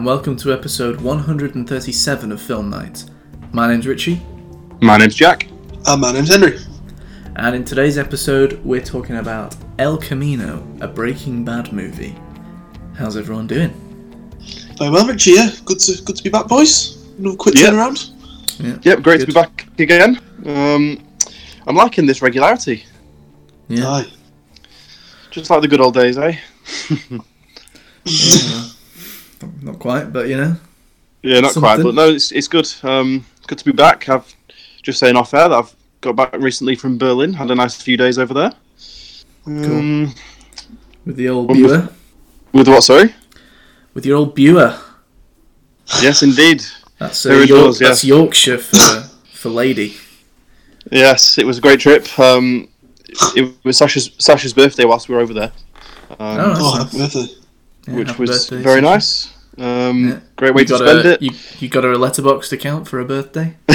Hello, and welcome to episode 137 of Film Night. My name's Richie, My name's Jack. And my name's Henry. and in today's episode, we're talking about El Camino, a Breaking Bad movie. How's everyone doing? Very well, Richie. Yeah, good to good to be back, boys. Another quick Yeah. turnaround. Yeah, Yep, great Good. to be back again. Um, I'm liking this regularity, yeah. Aye. just like the good old days, eh? Yeah, Not quite, but you know. Yeah, not quite, but no, it's it's good. Um, good to be back. I've just saying off air that I've got back recently from Berlin. Had a nice few days over there. Um, With the old Wonderful. Buer. With what? Sorry. With your old Buer. Yes, indeed. That's, uh, York- was, yeah. that's Yorkshire for, for lady. Yes, it was a great trip. Um, it was Sasha's Sasha's birthday whilst we were over there, um, Oh, Oh, happy birthday. Yeah, which was birthday, very Sasha. nice. Um, Yeah. Great way You to spend a, it. You, you got her a Letterboxd account for her birthday?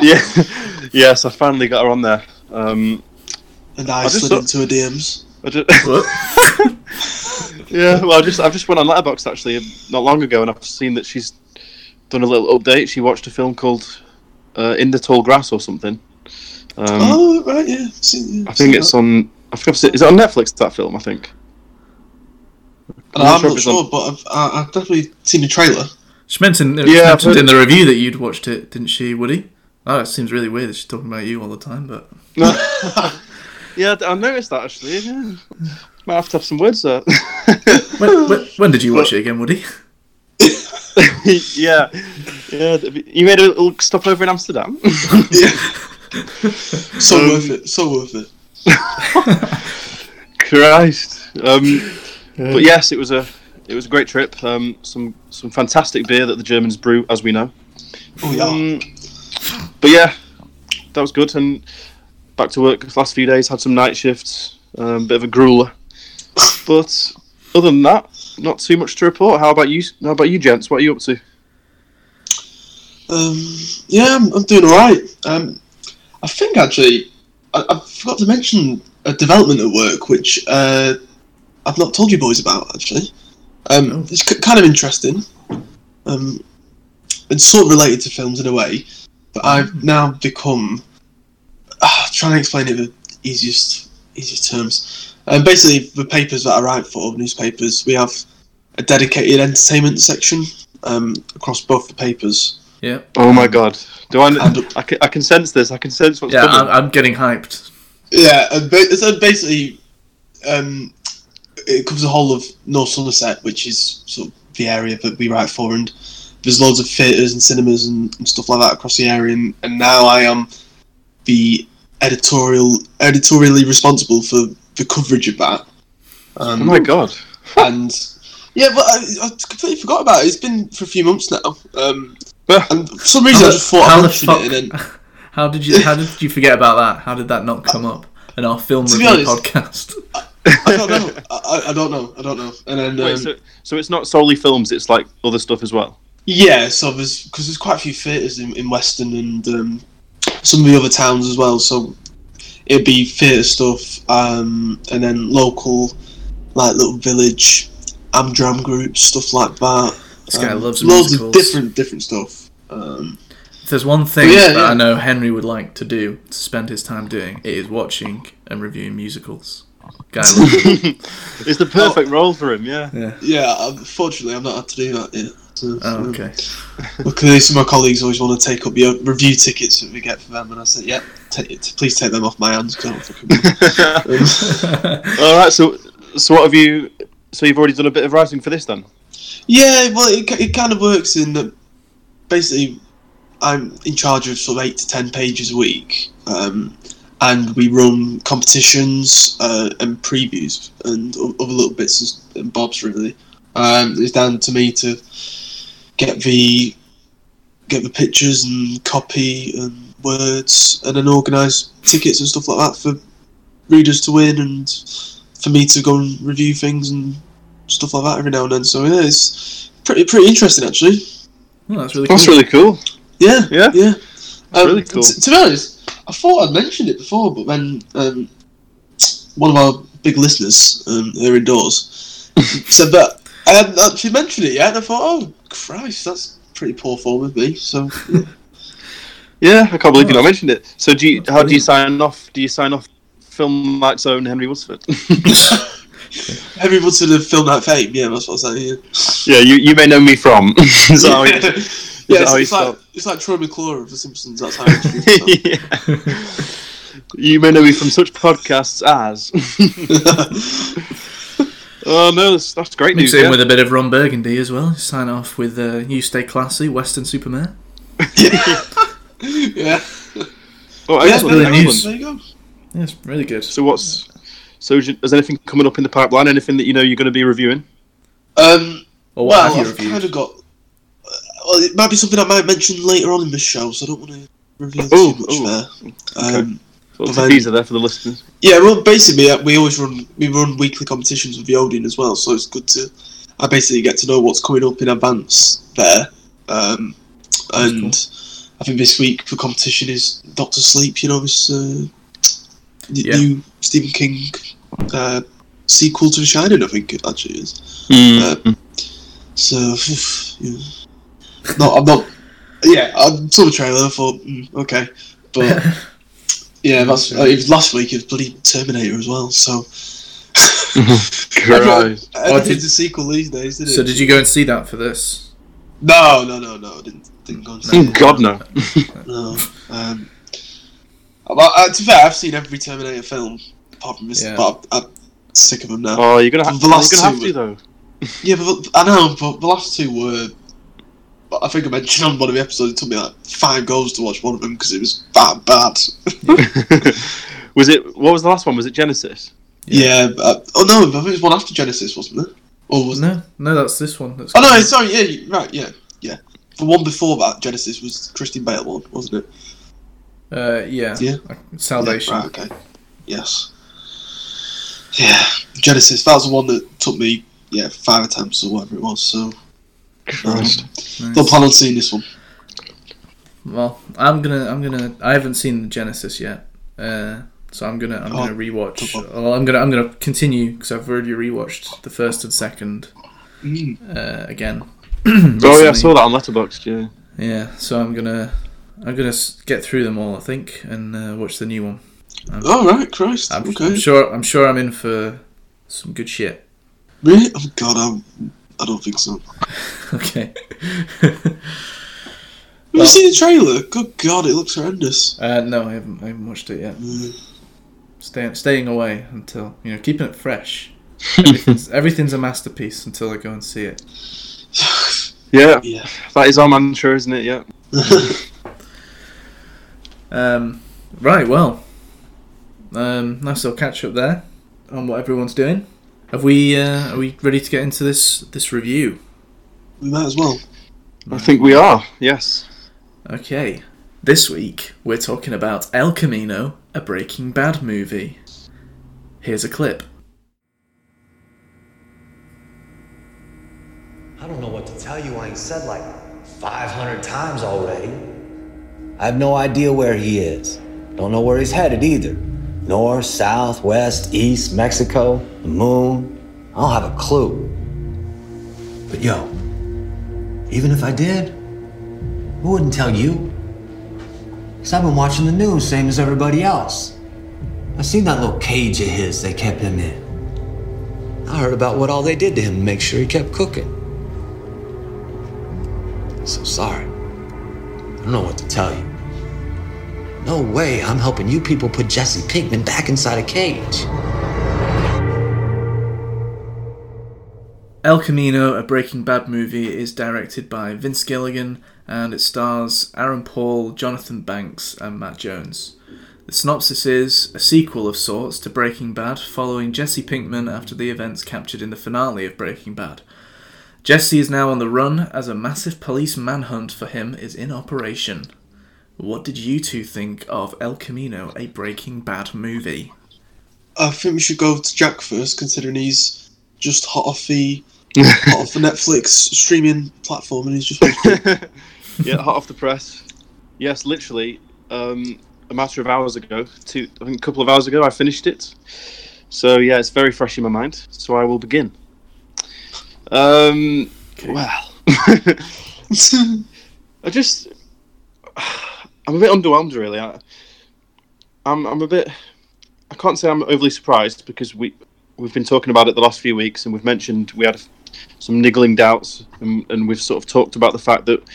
yeah, yes, I finally got her on there. Um, And I, I just slid thought- into her DMs. I just, yeah, well, I just I just went on Letterboxd actually not long ago, and I've seen that she's done a little update. She watched a film called uh, In the Tall Grass or something. Um, oh, right, yeah. See, yeah I think it's that. on. I think I've seen, is it on Netflix? That film, I think. I'm, not sure not if it's sure, but I've, I, I've definitely seen the trailer. She mentioned, Yeah, yeah, I've mentioned heard- in the review that you'd watched it, didn't she, Woody? Oh, it seems really weird that she's talking about you all the time, but yeah, I noticed that actually. Yeah. Might have to have some words there. when, when, when did you watch it again, Woody? yeah, yeah. You made a little stop over in Amsterdam. So Um, worth it. So worth it. Christ. Um, but yes, it was a it was a great trip. Um, some some fantastic beer that the Germans brew, as we know. Oh, yeah. Um, but yeah, that was good. And back to work the last few days. Had some night shifts. Um, bit of a grueler. But other than that, not too much to report. How about you? How about you, gents? What are you up to? Um, yeah, I'm, I'm doing all right. Um, I think actually, I, I forgot to mention a development at work which uh, I've not told you boys about. Actually, um, Oh. it's k- kind of interesting. Um, it's sort of related to films in a way, but I've now become. Uh, trying to explain it in the easiest easiest terms. Um, basically, the papers that I write for, newspapers, we have a dedicated entertainment section um, across both the papers. Yeah. Oh my god! Do I? And- I can, I can sense this. I can sense what's Yeah, coming. I'm, I'm getting hyped. Yeah, and so basically, um, it covers the whole of North Somerset, which is sort of the area that we write for, and there's loads of theatres and cinemas and, and stuff like that across the area. And, and now I am the editorial editorially responsible for the coverage of that. Um, oh my god! and yeah, but I, I completely forgot about it. It's been for a few months now, um, and for some reason I just thought how I mentioned fuck? it, and then How did you? How did you forget about that? How did that not come up in our film review honest- podcast? I don't know. I, I- I don't know. I don't know. And then Wait, um, so, so it's not solely films; it's like other stuff as well. Yeah, so there's because there's quite a few theatres in, in Weston and um, some of the other towns as well. So it'd be theatre stuff, um, and then local, like little village, Amdram groups, stuff like that. This guy Um, loves loads musicals. of different different stuff. Um, If there's one thing Yeah, that yeah. I know Henry would like to do to spend his time doing, it is watching and reviewing musicals. Guy it's the perfect role for him. Yeah. Yeah. yeah, unfortunately, I've not had to do that yet. So, Oh, um, okay. Luckily, some of my colleagues always want to take up your review tickets that we get for them, and I said, "Yeah, take it. Please take them off my hands." 'cause I don't fucking- All right. So, so what have you? So you've already done a bit of writing for this then? Yeah, well, it, it kind of works in that basically I'm in charge of sort of eight to ten pages a week, um, and we run competitions uh, and previews and other little bits and bobs. Really, um, it's down to me to get the get the pictures and copy and words, and then organise tickets and stuff like that for readers to win and for me to go and review things and stuff like that every now and then. So yeah, it's pretty pretty interesting actually. Oh, that's really cool. That's really cool. Yeah, Yeah. yeah. Um, really cool. t- to be honest, I thought I'd mentioned it before, but then um, one of our big listeners um, here indoors said that I hadn't actually mentioned it yet, and I thought, oh Christ, that's pretty poor form of me. So yeah. Yeah, I can't believe you Oh. not mentioned it. So do you, how do you sign off? Do you sign off film Mike's own Henry Woodsford? Henry Woodson of Film Night Fame. Yeah, that's what I'm saying. Yeah. yeah, you, you may know me from. Is that how you- yeah, that it's, you like it's like Troy McClure of The Simpsons. That's how. I introduce myself. Yeah. You may know me from such podcasts as. oh no, that's, that's great Mix news. it in Yeah. with a bit of Ron Burgundy as well. Sign off with uh, "You Stay Classy," Weston-super-Mare. yeah. Oh, Yeah, excellent, brilliant excellent. news. There you go. Yeah, it's really good. So what's so is is anything coming up in the pipeline? Anything that you know you're going to be reviewing? Um, well, I've reviewed? kind of got. Uh, Well, it might be something I might mention later on in the show, so I don't want to reveal Oh, too much oh, there. Um, So Well, a then- teaser there for the listeners. Yeah, well, basically, uh, we always run we run weekly competitions with the Odeon as well, so it's good to. I basically get to know what's coming up in advance there, um, and I think this week the competition is Doctor Sleep. You know, this uh, Yeah. new Stephen King uh, sequel to The Shining. I think it actually is. Mm. So, yeah. No, I'm not. Yeah, I saw the trailer. I thought, mm, okay, but yeah, that's uh, it was last week. It was bloody Terminator as well. So. Christ. Everything's a sequel these days, isn't it? so did you go and see that for this? No, no, no, no. I didn't didn't go and see Oh, it. God no. No. Um, well, uh, to be fair, I've seen every Terminator film apart from this, Yeah. but I'm, I'm sick of them now. Oh, you're gonna have, The you're last gonna have two to though. Yeah, but I know, but the last two were. But I think I mentioned on one of the episodes. It took me like five goals to watch one of them because it was that bad. was it? What was the last one? Was it Genisys? yeah. but, oh no, I think it was one after Genisys, wasn't it? Or was No, no, that's this one. That's Oh no, sorry. Yeah, you- right. Yeah, yeah. The one before that, Genisys, was Christian Bale one, wasn't it? Uh, yeah. Yeah. Salvation. Yeah, right, okay. Yes. Yeah, Genisys. That was the one that took me, yeah, five attempts or whatever it was. So Christ. Nice. don't plan on this one. Well, I'm gonna, I'm gonna. I haven't seen the Genisys yet, uh, so I'm gonna, I'm Oh, gonna rewatch. top. Well, I'm gonna, I'm gonna continue because I've already rewatched the first and second Mm. uh, again. Oh yeah, I saw that on Letterboxd. Yeah. Yeah, so I'm gonna, I'm gonna get through them all, I think, and uh, watch the new one. All right, Christ. I'm, okay. I'm sure, I'm sure I'm in for some good shit. Really? Oh God, I'm, I don't think so. Okay. Have you seen the trailer? Good God, it looks horrendous. uh, no, I haven't, I haven't watched it yet. Mm. Staying, staying away until you know, keeping it fresh. Everything's, everything's a masterpiece until I go and see it. Yeah, yeah. that is our mantra, isn't it? Yeah. Um, right, well, um, nice little catch up there on what everyone's doing. Have we? Uh, are we ready to get into this this review? we might as well. I think we are. Yes. Okay, this week we're talking about El Camino, a Breaking Bad movie. Here's a clip. I don't know what to tell you. I ain't said like 500 times already. I have no idea where he is. Don't know where he's headed either. North, south, west, east, Mexico, the moon. I don't have a clue. But yo, even if I did, who wouldn't tell you? Because I've been watching the news, same as everybody else. I seen that little cage of his they kept him in. I heard about what all they did to him to make sure he kept cooking. So sorry. I don't know what to tell you. No way I'm helping you people put Jesse Pinkman back inside a cage. El Camino, a Breaking Bad movie, is directed by Vince Gilligan and it stars Aaron Paul, Jonathan Banks, and Matt Jones. The synopsis is a sequel of sorts to Breaking Bad, following Jesse Pinkman after the events captured in the finale of Breaking Bad. Jesse is now on the run as a massive police manhunt for him is in operation. What did you two think of El Camino, a Breaking Bad movie? I think we should go to Jack first, considering he's just hot off the hot off the Netflix streaming platform, and he's just yeah, hot off the press. Yes, literally, um, a matter of hours ago, two, I think a couple of hours ago, I finished it. So yeah, it's very fresh in my mind. So I will begin. Um, Okay. well, I just, I'm a bit underwhelmed, really. I, I'm, I'm a bit. I can't say I'm overly surprised because we we've been talking about it the last few weeks, and we've mentioned we had some niggling doubts, and, and we've sort of talked about the fact that,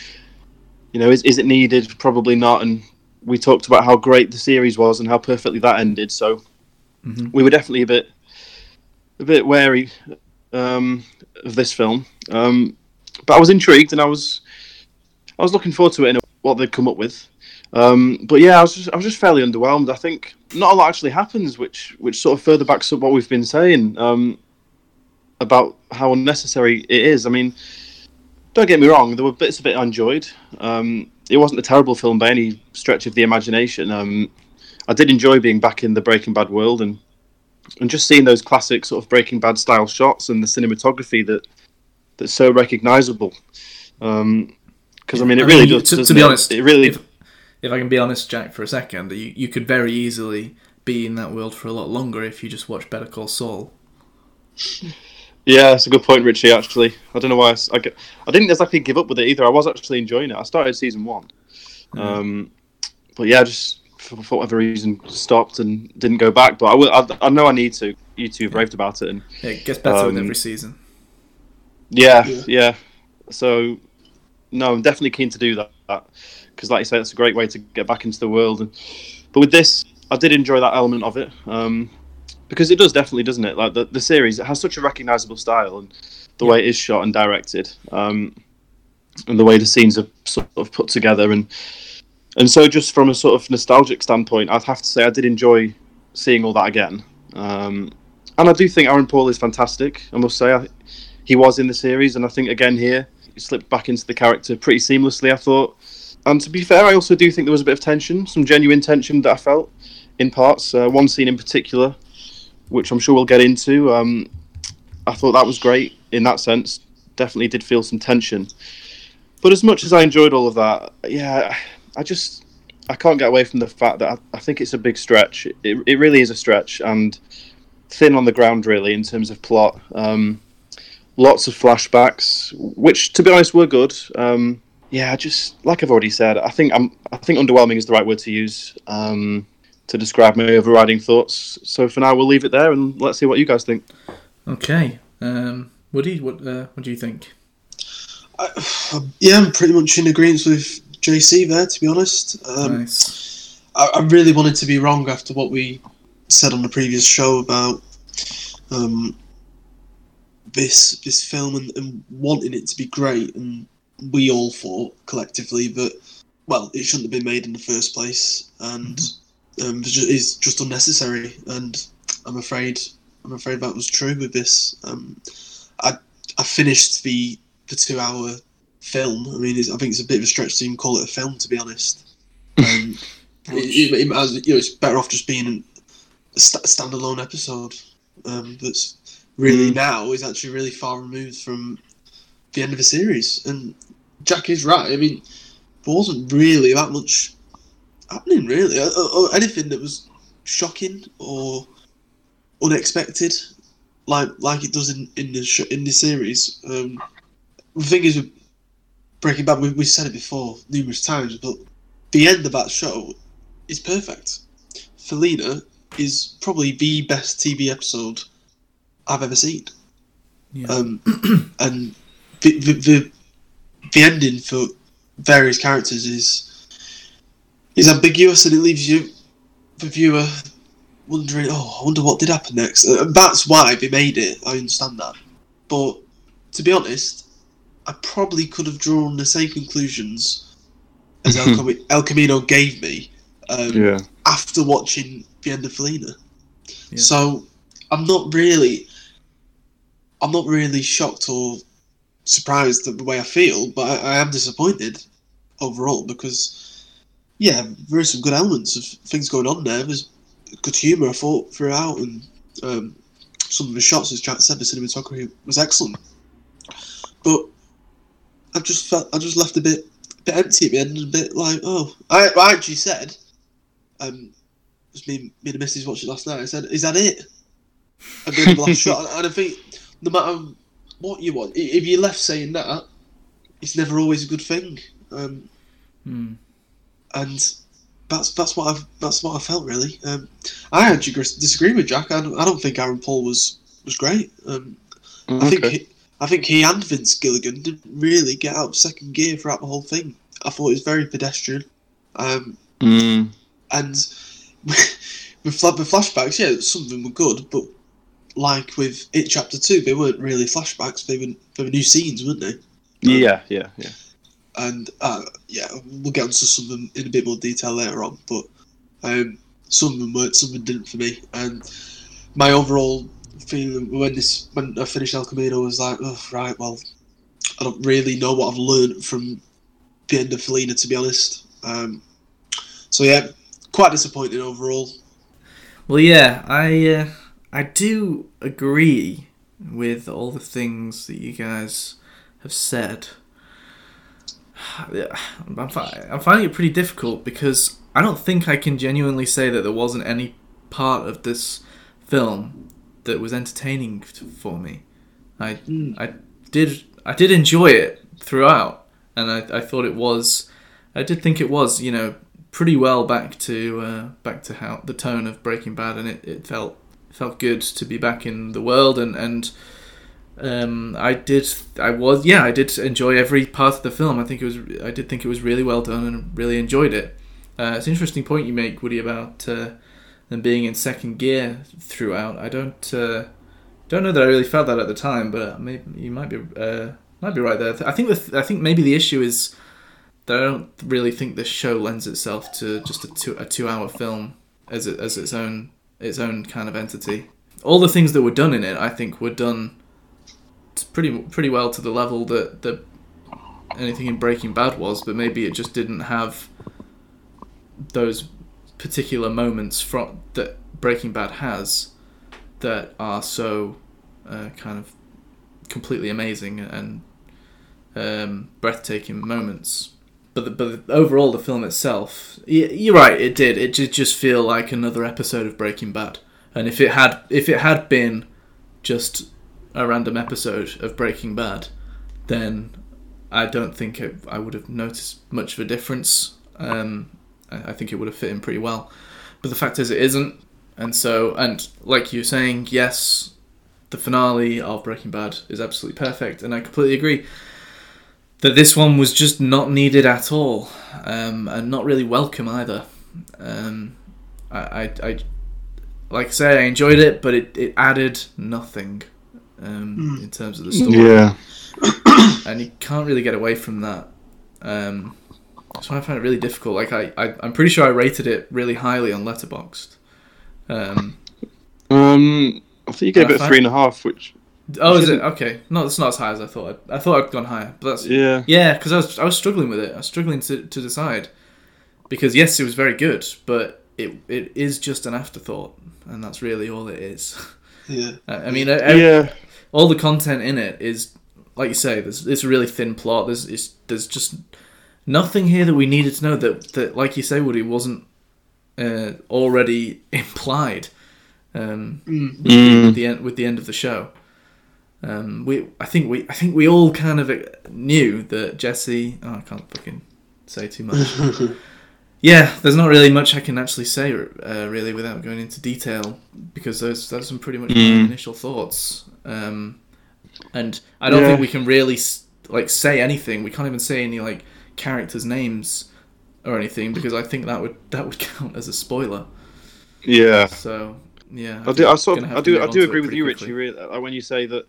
you know, is is it needed? Probably not, and we talked about how great the series was and how perfectly that ended. So Mhm. we were definitely a bit, a bit wary um, of this film. Um, but I was intrigued, and I was, I was looking forward to it and what they'd come up with. Um, but yeah, I was just, I was just fairly underwhelmed. I think not a lot actually happens, which which sort of further backs up what we've been saying um, about how unnecessary it is. I mean, don't get me wrong, there were bits of it I enjoyed. Um, it wasn't a terrible film by any stretch of the imagination. Um, I did enjoy being back in the Breaking Bad world and and just seeing those classic sort of Breaking Bad style shots and the cinematography that that's so recognisable. Because I mean, it I really mean, does. to- to be it? honest, it really. if- If I can be honest, Jack, for a second, you, you could very easily be in that world for a lot longer if you just watch Better Call Saul. Yeah, it's a good point, Richie. Actually, I don't know why I, s- I get- I didn't exactly give up with it either. I was actually enjoying it. I started season one, um, but yeah, just for, for whatever reason stopped and didn't go back. But I will. I, I know I need to. You two have raved about it, and Yeah, it gets better with Um, every season. yeah, Yeah. yeah. So no, I'm definitely keen to do that because, like you say, that's a great way to get back into the world. And but with this, I did enjoy that element of it um, because it does definitely, doesn't it? Like the the series, it has such a recognizable style and the way it is shot and directed, um, and the way the scenes are sort of put together and. And so, just from a sort of nostalgic standpoint, I'd have to say I did enjoy seeing all that again. Um, and I do think Aaron Paul is fantastic. I must say, I, he was in the series, and I think again here he slipped back into the character pretty seamlessly. I thought, and to be fair, I also do think there was a bit of tension, some genuine tension that I felt in parts. Uh, one scene in particular, which I'm sure we'll get into, um, I thought that was great in that sense. Definitely did feel some tension. But as much as I enjoyed all of that, yeah, I just I can't get away from the fact that I, I think it's a big stretch. It, it really is a stretch and thin on the ground, really, in terms of plot. Um, lots of flashbacks, which, to be honest, were good. Um, yeah, I just like I've already said, I think I'm I think underwhelming is the right word to use um, to describe my overriding thoughts. So for now, we'll leave it there and let's see what you guys think. Okay. Um, Woody, what uh, what do you think? I, yeah, I'm pretty much in agreement with JC there, to be honest. Um, nice. I, I really wanted to be wrong after what we said on the previous show about um, this this film and, and wanting it to be great, and we all thought collectively that well, it shouldn't have been made in the first place, and um, it's ju- is just unnecessary. And I'm afraid I'm afraid that was true with this. Um, I I finished the the two hour film. I mean, it's, I think it's a bit of a stretch to even call it a film, to be honest. Um, it, it, it you know, it's better off just being a st- standalone episode. Um, that's really Mm. now is actually really far removed from the end of the series. And Jack is right. I mean, there wasn't really that much happening, really, or, or anything that was shocking or unexpected, like like it does in in the sh- in the series. Um, the thing is Breaking Bad, we we said it before numerous times, but the end of that show is perfect. Felina is probably the best TV episode I've ever seen. Yeah. Um, and the, the the the ending for various characters is is ambiguous, and it leaves you, the viewer, wondering, oh, I wonder what did happen next. And that's why they made it. I understand that, but to be honest, I probably could have drawn the same conclusions as El, Cami- El Camino gave me um, after watching the end of Felina. Yeah. So I'm not really, I'm not really shocked or surprised at the way I feel, but I, I am disappointed overall because, yeah, there are some good elements of things going on there. There's good humour I thought throughout, and um, some of the shots, as Jack said, the cinematography was excellent. But I just felt I just left a bit, a bit empty at the end, and a bit like, oh, I, I actually said, um, it was me, me and the missus watched it last night. I said, "Is that it?" And then the last shot, and I think no matter what you want. If you're left saying that, it's never always a good thing. Um, Hmm. and that's that's what I've that's what I felt really. Um, I actually gris- disagree with Jack. I don't, I don't think Aaron Paul was was great. Um, I think he, I think he and Vince Gilligan didn't really get out of second gear throughout the whole thing. I thought it was very pedestrian. Um, Mm. and with, fla- with flashbacks, yeah, some of them were good, but like with It Chapter Two, they weren't really flashbacks. They were they were new scenes, weren't they? Yeah, yeah, yeah. and uh, yeah, we'll get onto some of them in a bit more detail later on. But um, some of them worked, some of them didn't for me. And my overall feeling when this when I finished El Camino was like, oh right, well, I don't really know what I've learned from the end of Felina, to be honest. Um, so yeah, quite disappointing overall. Well, yeah, I uh, I do agree with all the things that you guys have said. I'm, fi- I'm finding it pretty difficult because I don't think I can genuinely say that there wasn't any part of this film that was entertaining for me. I Mm. I did I did enjoy it throughout, and I, I thought it was I did think it was you know pretty well back to uh, back to how the tone of Breaking Bad, and it, it felt felt good to be back in the world, and and um, I did I was yeah I did enjoy every part of the film. I think it was I did think it was really well done and really enjoyed it. Uh, it's an interesting point you make, Woody, about uh, them being in second gear throughout. I don't uh, don't know that I really felt that at the time, but maybe you might be uh, might be right there. I think the, I think maybe the issue is that I don't really think this show lends itself to just a two a two hour film as it, as its own its own kind of entity. All the things that were done in it, I think, were done pretty pretty well to the level that that anything in Breaking Bad was, but maybe it just didn't have those particular moments from that Breaking Bad has that are so uh, kind of completely amazing and um, breathtaking moments. But the, but the, overall, the film itself, you're right, it did. It did just feel like another episode of Breaking Bad. And if it had if it had been just a random episode of Breaking Bad, then I don't think it, I would have noticed much of a difference. Um, I, I think it would have fit in pretty well. But the fact is, it isn't. And so, and like you're saying, yes, the finale of Breaking Bad is absolutely perfect, and I completely agree that this one was just not needed at all, um, and not really welcome either. Um, I, I, I, like I say, I enjoyed it, but it, it added nothing um, in terms of the story Yeah. and you can't really get away from that. Um, so I find it really difficult. Like I, I, I'm pretty sure I rated it really highly on Letterboxd. Um, Um, I think you gave it a three and a half, which oh, is it okay? No, it's not as high as I thought. I thought I'd gone higher, but that's yeah, yeah, because I was I was struggling with it. I was struggling to, to decide because yes, it was very good, but it it is just an afterthought, and that's really all it is. Yeah, I I mean, e- yeah, all the content in it is like you say there's it's a really thin plot there's it's, there's just nothing here that we needed to know that that like you say Woody wasn't uh, already implied um, Mm. with the end with the end of the show um, we I think we I think we all kind of knew that Jesse oh I can't fucking say too much yeah, there's not really much I can actually say uh, really without going into detail because those those are some pretty much my Mm. initial thoughts. Um, and I don't Yeah. think we can really like say anything. We can't even say any like characters' names or anything because I think that would that would count as a spoiler. yeah. So yeah, I do. I sort of, I do. I do agree with you, quickly. Richie. Really, uh, when you say that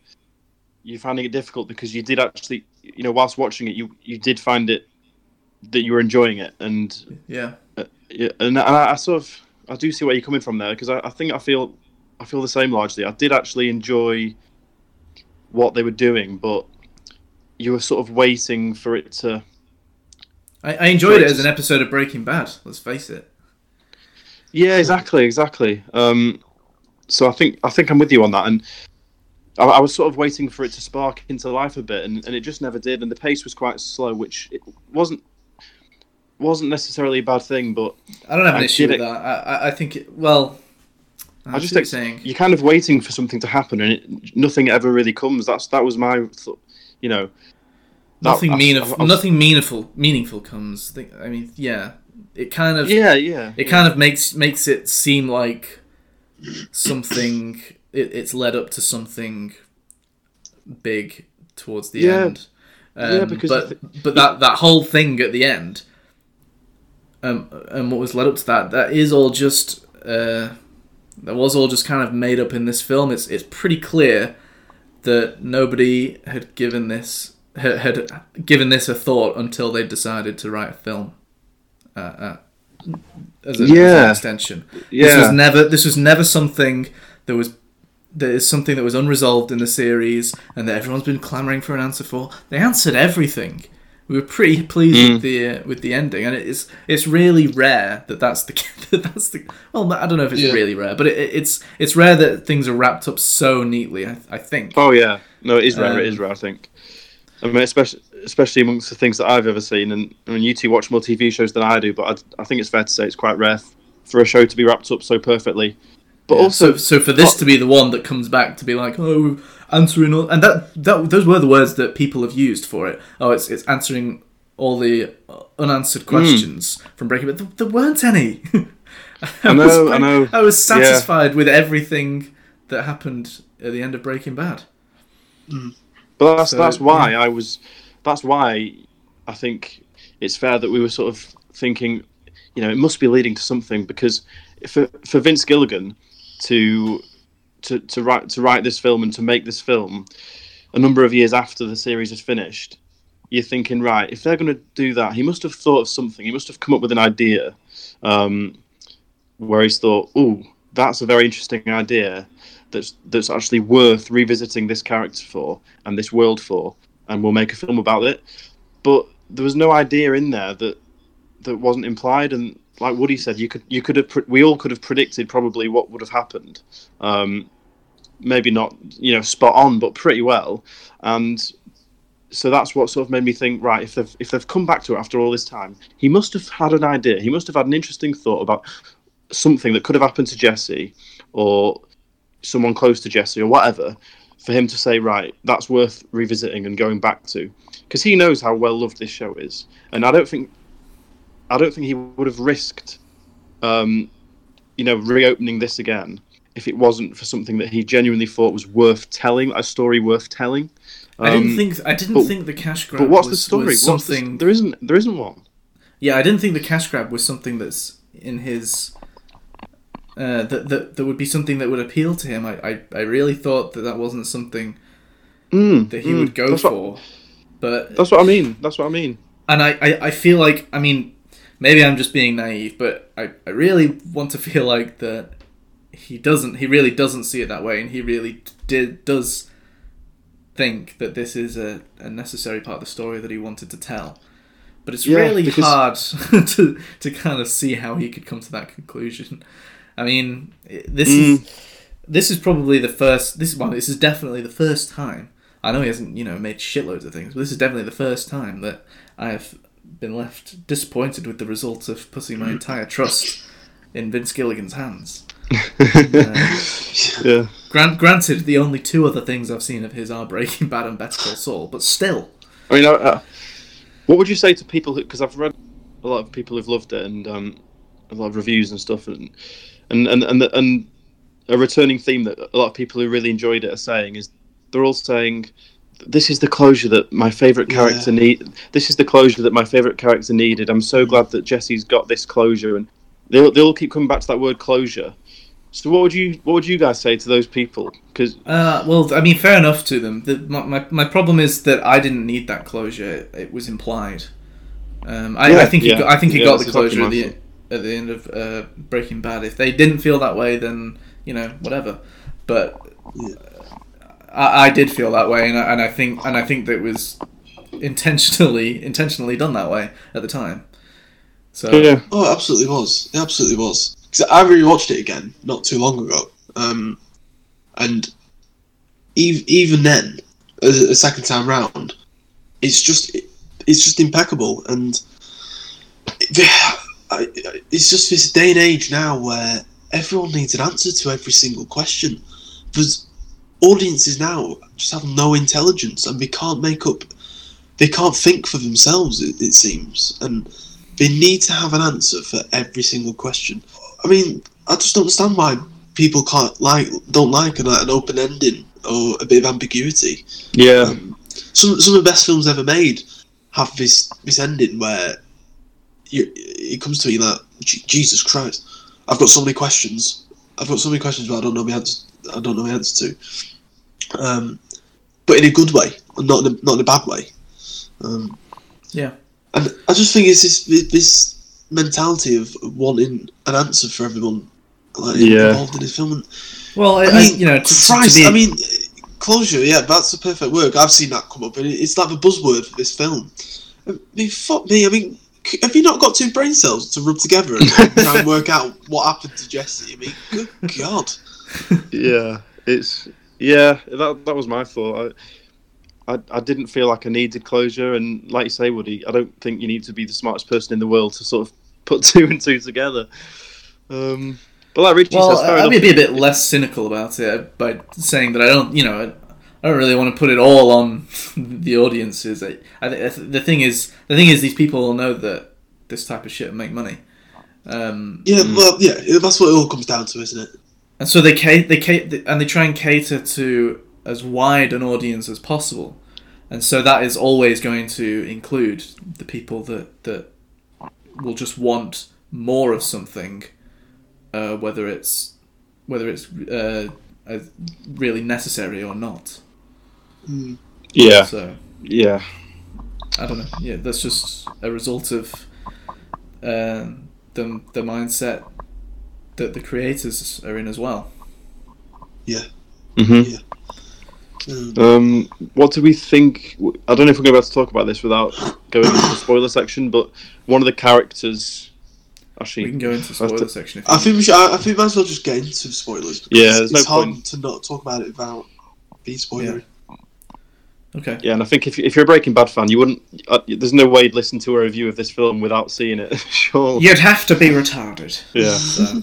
you're finding it difficult because you did actually, you know, whilst watching it, you you did find it that you were enjoying it, and Yeah, yeah, and I, I sort of I do see where you're coming from there because I, I think I feel I feel the same largely. I did actually enjoy what they were doing, but you were sort of waiting for it to. I, I enjoyed it Right. as an episode of Breaking Bad. Let's face it. Yeah, exactly, exactly. Um, so I think I think I'm with you on that, and I, I was sort of waiting for it to spark into life a bit, and, and it just never did. And the pace was quite slow, which it wasn't wasn't necessarily a bad thing, but I don't have an I issue with it. that. I, I, think it, well, I just see what ex- you're saying. you're kind of waiting for something to happen, and it, nothing ever really comes. That's that was my, th- you know, that- nothing I- meaningful. I- I- nothing meaningful. Meaningful comes. I mean, yeah. It kind of. Yeah, yeah. It kind of makes makes it seem like something. It, it's led up to something big towards the Yeah. end. Um, Yeah, because but but that that whole thing at the end, um, and what was led up to that, that is all just uh, that was all just kind of made up in this film. It's it's pretty clear that nobody had given this had, had given this a thought until they decided to write a film. Uh, uh, as, a, as an Yeah. extension. This was never. This was never something that was. That is something that was unresolved in the series, and that everyone's been clamoring for an answer for. They answered everything. We were pretty pleased Mm. with the uh, with the ending, and it's it's really rare that that's the that that's the. Well, I don't know if it's Yeah. really rare, but it, it's it's rare that things are wrapped up so neatly. I, I think. Oh yeah, no, it is rare. it Um, is rare. I think. I mean, especially especially amongst the things that I've ever seen, and I mean, you two watch more TV shows than I do, but I, I think it's fair to say it's quite rare for a show to be wrapped up so perfectly. But Yeah, also, so, so for this to be the one that comes back to be like, oh, answering all, and that that those were the words that people have used for it. Oh, it's it's answering all the uh, unanswered questions from Breaking Bad. There, there weren't any. I, Hmm. I know, was I know. I was Yeah. satisfied with everything that happened at the end of Breaking Bad. But that's So, that's why I was. That's why I think it's fair that we were sort of thinking, you know, it must be leading to something because for for Vince Gilligan to to to write to write this film and to make this film a number of years after the series is finished, you're thinking, right, if they're going to do that, he must have thought of something. He must have come up with an idea um, where he's thought, oh, that's a very interesting idea that's that's actually worth revisiting this character for and this world for, and we'll make a film about it. But there was no idea in there that that wasn't implied, and like Woody said, you could you could have we all could have predicted probably what would have happened. Um, maybe not you know spot on, but pretty well, and so that's what sort of made me think right if they've if they've come back to it after all this time he must have had an idea. He must have had an interesting thought about something that could have happened to jesse or someone close to jesse or whatever for him to say right that's worth revisiting and going back to. Because he knows how well loved this show is. And i don't think i don't think he would have risked um you know reopening this again if it wasn't for something that he genuinely thought was worth telling a story worth telling I didn't Um, think I didn't but- think the cash grab but what's the was, story? was What's the- something. there isn't. There isn't one. Yeah, I didn't think the cash grab was something that's in his. Uh, that, that that would be something that would appeal to him. I, I, I really thought that that wasn't something Mm, that he mm, would go that's what- for. But That's what I mean. That's what I mean. and I, I, I feel like I mean maybe I'm just being naive, but I, I really want to feel like that he doesn't he really doesn't see it that way, and he really did does think that this is a, a necessary part of the story that he wanted to tell. But it's Yeah, really hard to to kind of see how he could come to that conclusion. I mean, this Mm. is this is probably the first. This is well, this is definitely the first time. I know he hasn't, you know, made shitloads of things, but this is definitely the first time that I have been left disappointed with the results of putting my entire trust in Vince Gilligan's hands. Uh, Yeah. grant, granted, the only two other things I've seen of his are Breaking Bad and Better Call Saul, but still, I mean, uh, what would you say to people who? Because I've read a lot of people who've loved it and um, a lot of reviews and stuff, and and and and, and a returning theme that a lot of people who really enjoyed it are saying is they're all saying. This is the closure that my favorite character Yeah. need. This is the closure that my favorite character needed. I'm so glad that Jesse's got this closure, and they'll they'll keep coming back to that word closure. So what would you what would you guys say to those people? Because Uh, well, I mean, fair enough to them. The, my, my, my problem is that I didn't need that closure. It, it was implied. Um, I, Yeah, I think he got, I think he Yeah, got the that's exactly closure at the at the end of uh, Breaking Bad. If they didn't feel that way, then you know whatever. But Yeah. I, I did feel that way, and I, and I think and I think that it was intentionally intentionally done that way at the time. So yeah, Oh, it absolutely was. It absolutely was. 'Cause I rewatched it again not too long ago, um, and even even then, a, a second time round, it's just it's just impeccable, and it- I- it's just this day and age now where everyone needs an answer to every single question. There's audiences now just have no intelligence and they can't make up, they can't think for themselves. It, it seems, and they need to have an answer for every single question. I mean, I just don't understand why people can't like don't like an, an open ending or a bit of ambiguity. Yeah, Um, some some of the best films ever made have this this ending where you, it comes to you that "Je- Jesus Christ, I've got so many questions. I've got so many questions, but I don't know the answer. I don't know the answer to. Um, but in a good way, not in a, not in a bad way. Um, Yeah. and I just think it's this this mentality of wanting an answer for everyone like, Yeah. involved in this film. And Well, I, I I mean, you know, to, to be, I mean, closure. Yeah, that's the perfect word. I've seen that come up, and it's like the buzzword for this film. I mean, fuck me. I mean, have you not got two brain cells to rub together and try and work out what happened to Jesse? I mean, good God. yeah, it's yeah. That that was my thought. I, I I didn't feel like I needed closure, and like you say, Woody, I don't think you need to be the smartest person in the world to sort of put two and two together. Um, but like Richie well, says, I'd enough. be a bit less cynical about it by saying that I don't, you know, I, I don't really want to put it all on the audiences. I, I, thi- the thing is, the thing is, these people will know that this type of shit make money. Um, Yeah, Mm. well, yeah, that's what it all comes down to, isn't it? And so they ca- they ca- and they try and cater to as wide an audience as possible, and so that is always going to include the people that that will just want more of something, uh, whether it's whether it's uh, uh, really necessary or not. Mm. yeah, So yeah, I don't know. Yeah, that's just a result of um, the the mindset that the creators are in as well. Yeah. hmm Mm. Um, what do we think? I don't know if we're going to be able to talk about this without going into the spoiler section, but one of the characters. Actually, We can go into That's spoiler the- section if I think we should. I, I think we might as well just get into spoilers. because Yeah, there's no it's hard point. to not talk about it without being spoilery. Okay. Yeah, and I think if, if you're a Breaking Bad fan, you wouldn't. Uh, there's no way you'd listen to a review of this film without seeing it. sure. You'd have to be retarded. Yeah. So,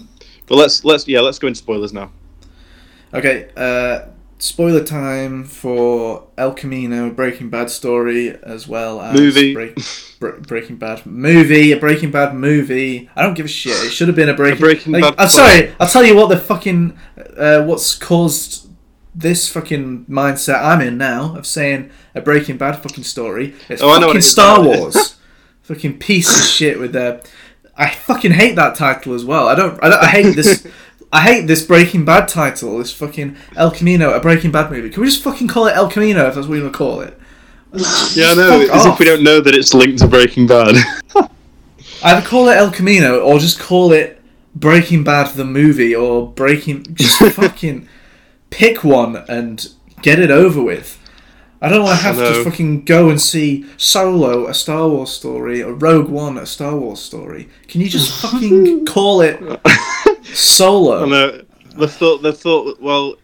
But let's let's yeah let's go into spoilers now. okay. Uh, spoiler time for El Camino, Breaking Bad story, as well as Movie. Break, Bre- Breaking Bad movie, a Breaking Bad movie. I don't give a shit. It should have been a Breaking. Breaking like, Bad I'm sorry. I'll tell you what the fucking uh, what's caused this fucking mindset I'm in now of saying a Breaking Bad fucking story. It's Oh, I know what fucking Star. Wars. fucking piece of shit with their. I fucking hate that title as well. I don't. I, don't, I hate this. I hate this Breaking Bad title. This fucking El Camino, a Breaking Bad movie. Can we just fucking call it El Camino if that's what we want to call it? Yeah, I know. Fuck As off. if we don't know that it's linked to Breaking Bad. Either call it El Camino or just call it Breaking Bad the movie or Breaking. Just fucking pick one and get it over with. I don't want to have I know. to fucking go and see Solo, a Star Wars story, or Rogue One, a Star Wars story. Can you just fucking call it Solo? and uh, they thought they thought well,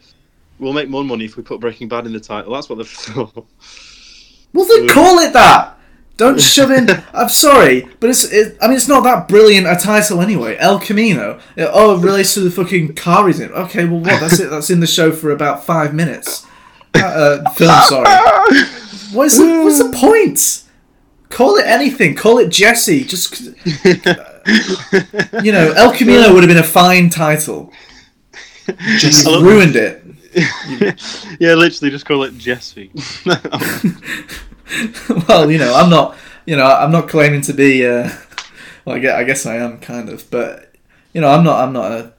we'll make more money if we put Breaking Bad in the title. That's what they thought. Well, then call it that. Don't shove in. I'm sorry, but it's. It, I mean, it's not that brilliant a title anyway. El Camino. Uh, Oh, it relates to the fucking car he's in. Okay, well, what? That's it. That's in the show for about five minutes. Uh, uh, film, sorry. What is the, what's the point? Call it anything. Call it Jesse. Just you know, El Camino would have been a fine title. You've love- ruined it. yeah, literally just call it Jesse. well, you know, I'm not, you know, I'm not claiming to be. Uh, well, I guess, I guess I am kind of, but you know, I'm not. I'm not an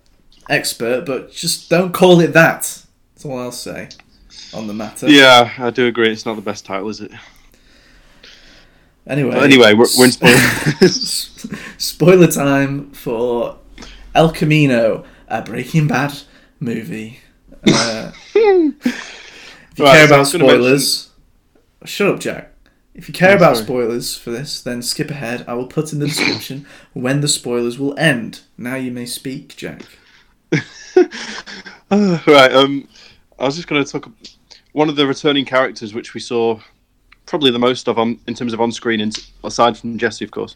expert, but just don't call it that. That's all I'll say on the matter. yeah, I do agree. It's not the best title, is it? Anyway. But anyway, we're, we're in spoilers. Spoiler time for El Camino, a Breaking Bad movie. Uh, if you Right, care so about gonna mention- spoilers, shut up, Jack. If you care Oh, about sorry. spoilers for this, then skip ahead. I will put in the description when the spoilers will end. Now you may speak, Jack. Uh, right. Um, I was just going to talk. One of the returning characters, which we saw probably the most of on in terms of on screen, in, aside from Jesse, of course,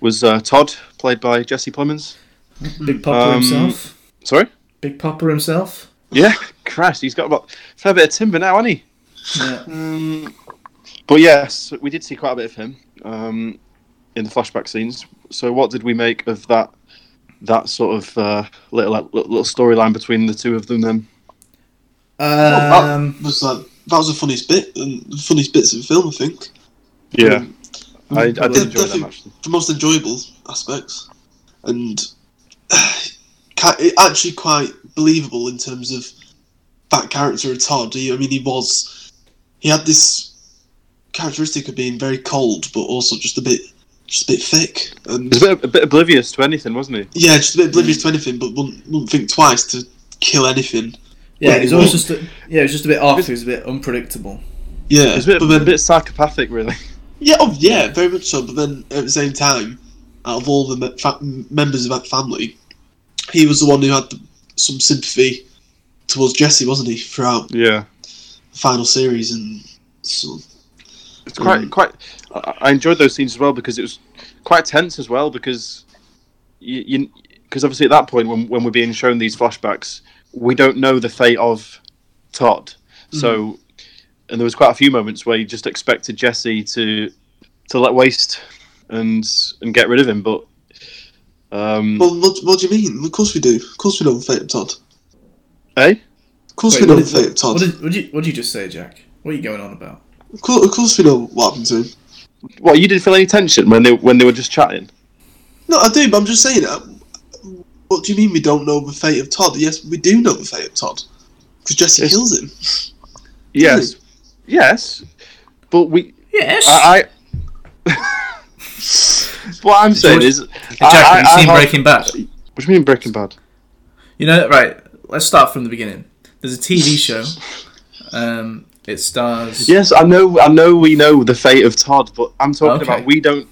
was uh, Todd, played by Jesse Plemons. Big Popper Um, himself. Sorry. Big Papa himself. Yeah, Christ, he's got about a fair bit of timber now, hasn't he? Yeah. Um, but yes, we did see quite a bit of him um, in the flashback scenes. So, what did we make of that? That sort of uh, little little, little storyline between the two of them. Then, Um, that was like that was the funniest bit and the funniest bits of the film, I think. yeah, Um, I, I did enjoy them actually. the most enjoyable aspects, and ca- it actually quite believable in terms of that character of Todd. He, I mean, he was he had this characteristic of being very cold, but also just a bit just a bit thick, and He a bit, a bit oblivious to anything, wasn't he? yeah, just a bit oblivious to anything, but wouldn't, wouldn't think twice to kill anything. Yeah, Well, he's well- always just a, yeah, it was just a bit off. He was a bit unpredictable. Yeah, He was a bit, but then a bit psychopathic, really. Yeah, oh, yeah, very much so. But then at the same time, out of all the me- fa- members of that family, he was the one who had the, some sympathy towards Jesse, wasn't he, throughout Yeah, the final series? And so, it's quite Um, quite. I I enjoyed those scenes as well because it was quite tense as well because you because obviously at that point when when we're being shown these flashbacks, we don't know the fate of Todd. So, and there was quite a few moments where you just expected Jesse to to let waste and and get rid of him, but um, well, what, what do you mean? Of course we do. Of course we know the fate of Todd. eh? Of course Wait, we know the fate of Todd. what, did, what, did you, what did you just say, Jack? What are you going on about? Of, course, of course we know what happened to him. What you didn't feel any tension when they when they were just chatting? No, I do, but I'm just saying. Uh, what do you mean we don't know the fate of Todd? Yes, we do know the fate of Todd because Jesse Yes. kills him. Yes, yes, but we Yes. I. I what I'm saying is, Jack, I- I- have you I seen have- Breaking Bad? What do you mean Breaking Bad? You know, right? Let's start from the beginning. There's a TV show. Um, it stars. Yes, I know. I know. We know the fate of Todd, but I'm talking Okay. about we don't.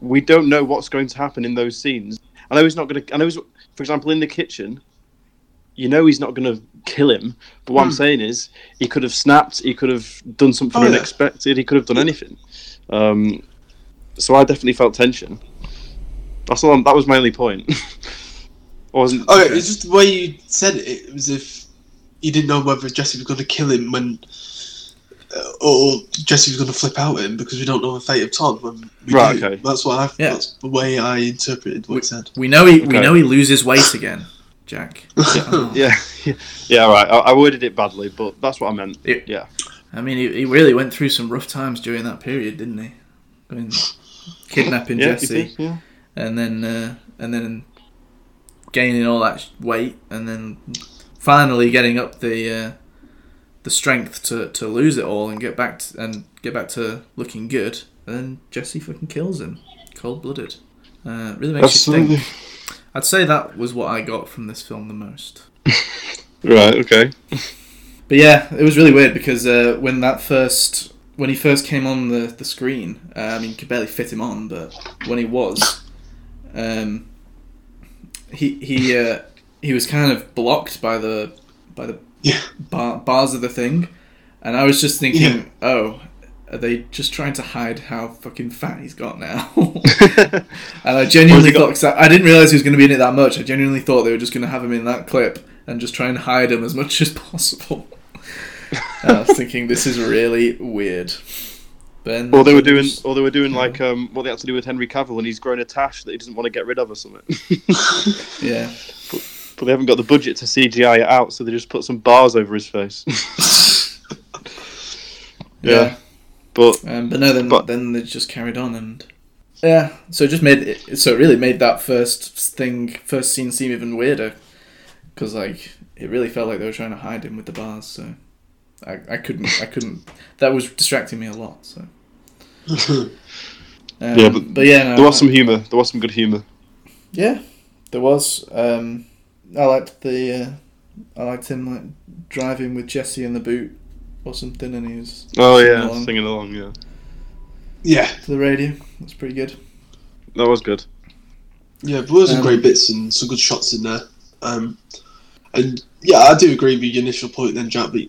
We don't know what's going to happen in those scenes. I know he's not going to. I know he's, for example, in the kitchen. You know he's not going to kill him, but what I'm saying is he could have snapped. He could have done something Oh, yeah. unexpected. He could have done anything. Um, so I definitely felt tension. That's all. I'm- That was my only point. I wasn't. Okay, it's just the way you said it. It was if you didn't know whether Jesse was going to kill him when, or Jesse was going to flip out at him because we don't know the fate of Todd. When we Right, do. okay. That's what I. Yeah. That's the way I interpreted what he said. We know he. We know he loses weight again, Jack. Yeah, yeah, right. I, I worded it badly, but that's what I meant. It- Yeah. I mean, he, he really went through some rough times during that period, didn't he? I mean, kidnapping Yeah, Jesse, it is, yeah. and then uh, and then gaining all that weight, and then finally getting up the uh, the strength to, to lose it all and get back to, and get back to looking good. And then Jesse fucking kills him, cold blooded. Uh, really makes Absolutely. you think. I'd say that was what I got from this film the most. Right. Okay. But yeah, it was really weird because uh, when that first when he first came on the the screen, uh, I mean, you could barely fit him on, but when he was, um, he he uh, he was kind of blocked by the by the Yeah. bar, bars are the thing, and I was just thinking, Yeah. oh. Are they just trying to hide how fucking fat he's got now? and I genuinely got- thought, cause I, I didn't realize he was going to be in it that much. I genuinely thought they were just going to have him in that clip and just try and hide him as much as possible. And I was thinking this is really weird. But then Or they were doing, or they were doing like um, what they had to do with Henry Cavill, and he's grown a tash that he doesn't want to get rid of or something. yeah, but they haven't got the budget to CGI it out, so they just put some bars over his face. yeah. But Um, but no, then But- then they just carried on and yeah. So it just made it. So it really made that first thing, first scene seem even weirder because like it really felt like they were trying to hide him with the bars. So I, I couldn't I couldn't. That was distracting me a lot. So. Um, Yeah, but but yeah, no, there was I- some humour. There was some good humour. Yeah, there was. Um, I liked the. Uh, I liked him like driving with Jesse in the boot or something, and he was Oh Singing yeah, along. singing along. Yeah, Yeah, to the radio. That's pretty good. that was good. yeah, there were some Um, great bits and some good shots in there. Um, and yeah, I do agree with your initial point. Then, Jack, but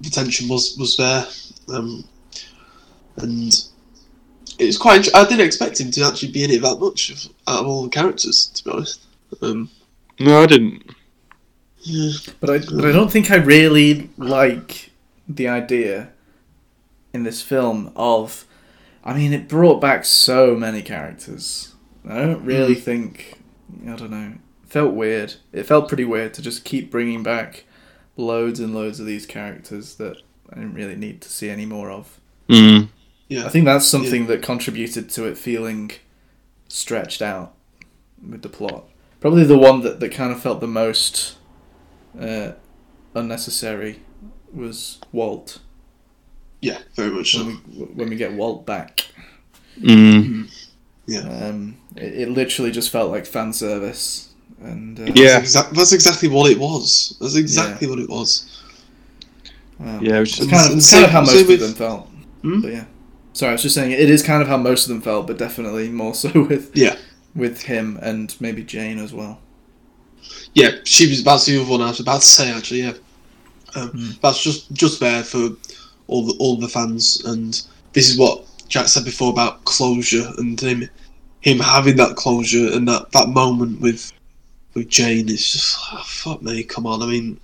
the tension was was there, um, and it was quite. int- I didn't expect him to actually be in it that much of, out of all the characters, to be honest. Um, No, I didn't. But I, but I don't think I really like the idea in this film of. I mean, it brought back so many characters. I don't really think. I don't know. It felt weird. It felt pretty weird to just keep bringing back loads and loads of these characters that I didn't really need to see any more of. Mm. Yeah. I think that's something that contributed to it feeling stretched out with the plot. Probably the one that, that kind of felt the most uh, unnecessary was Walt. yeah, very much When so. we, when we get Walt back, Mm. um, it, it literally just felt like fan service. And uh, Yeah. That's, exact, that's exactly what it was. That's exactly what it was. wow. Yeah, it was it's just, kind of, And it's kind of how most of with- them felt. Hmm? But yeah, sorry, I was just saying it is kind of how most of them felt, but definitely more so with Yeah. With him and maybe Jane as well. Yeah, she was that's the other one I was about to say actually. Yeah, um, Hmm. that's just just there for all the all the fans, and this is what Jack said before about closure and him him having that closure and that, that moment with with Jane. It's just oh, fuck me, come on. I mean,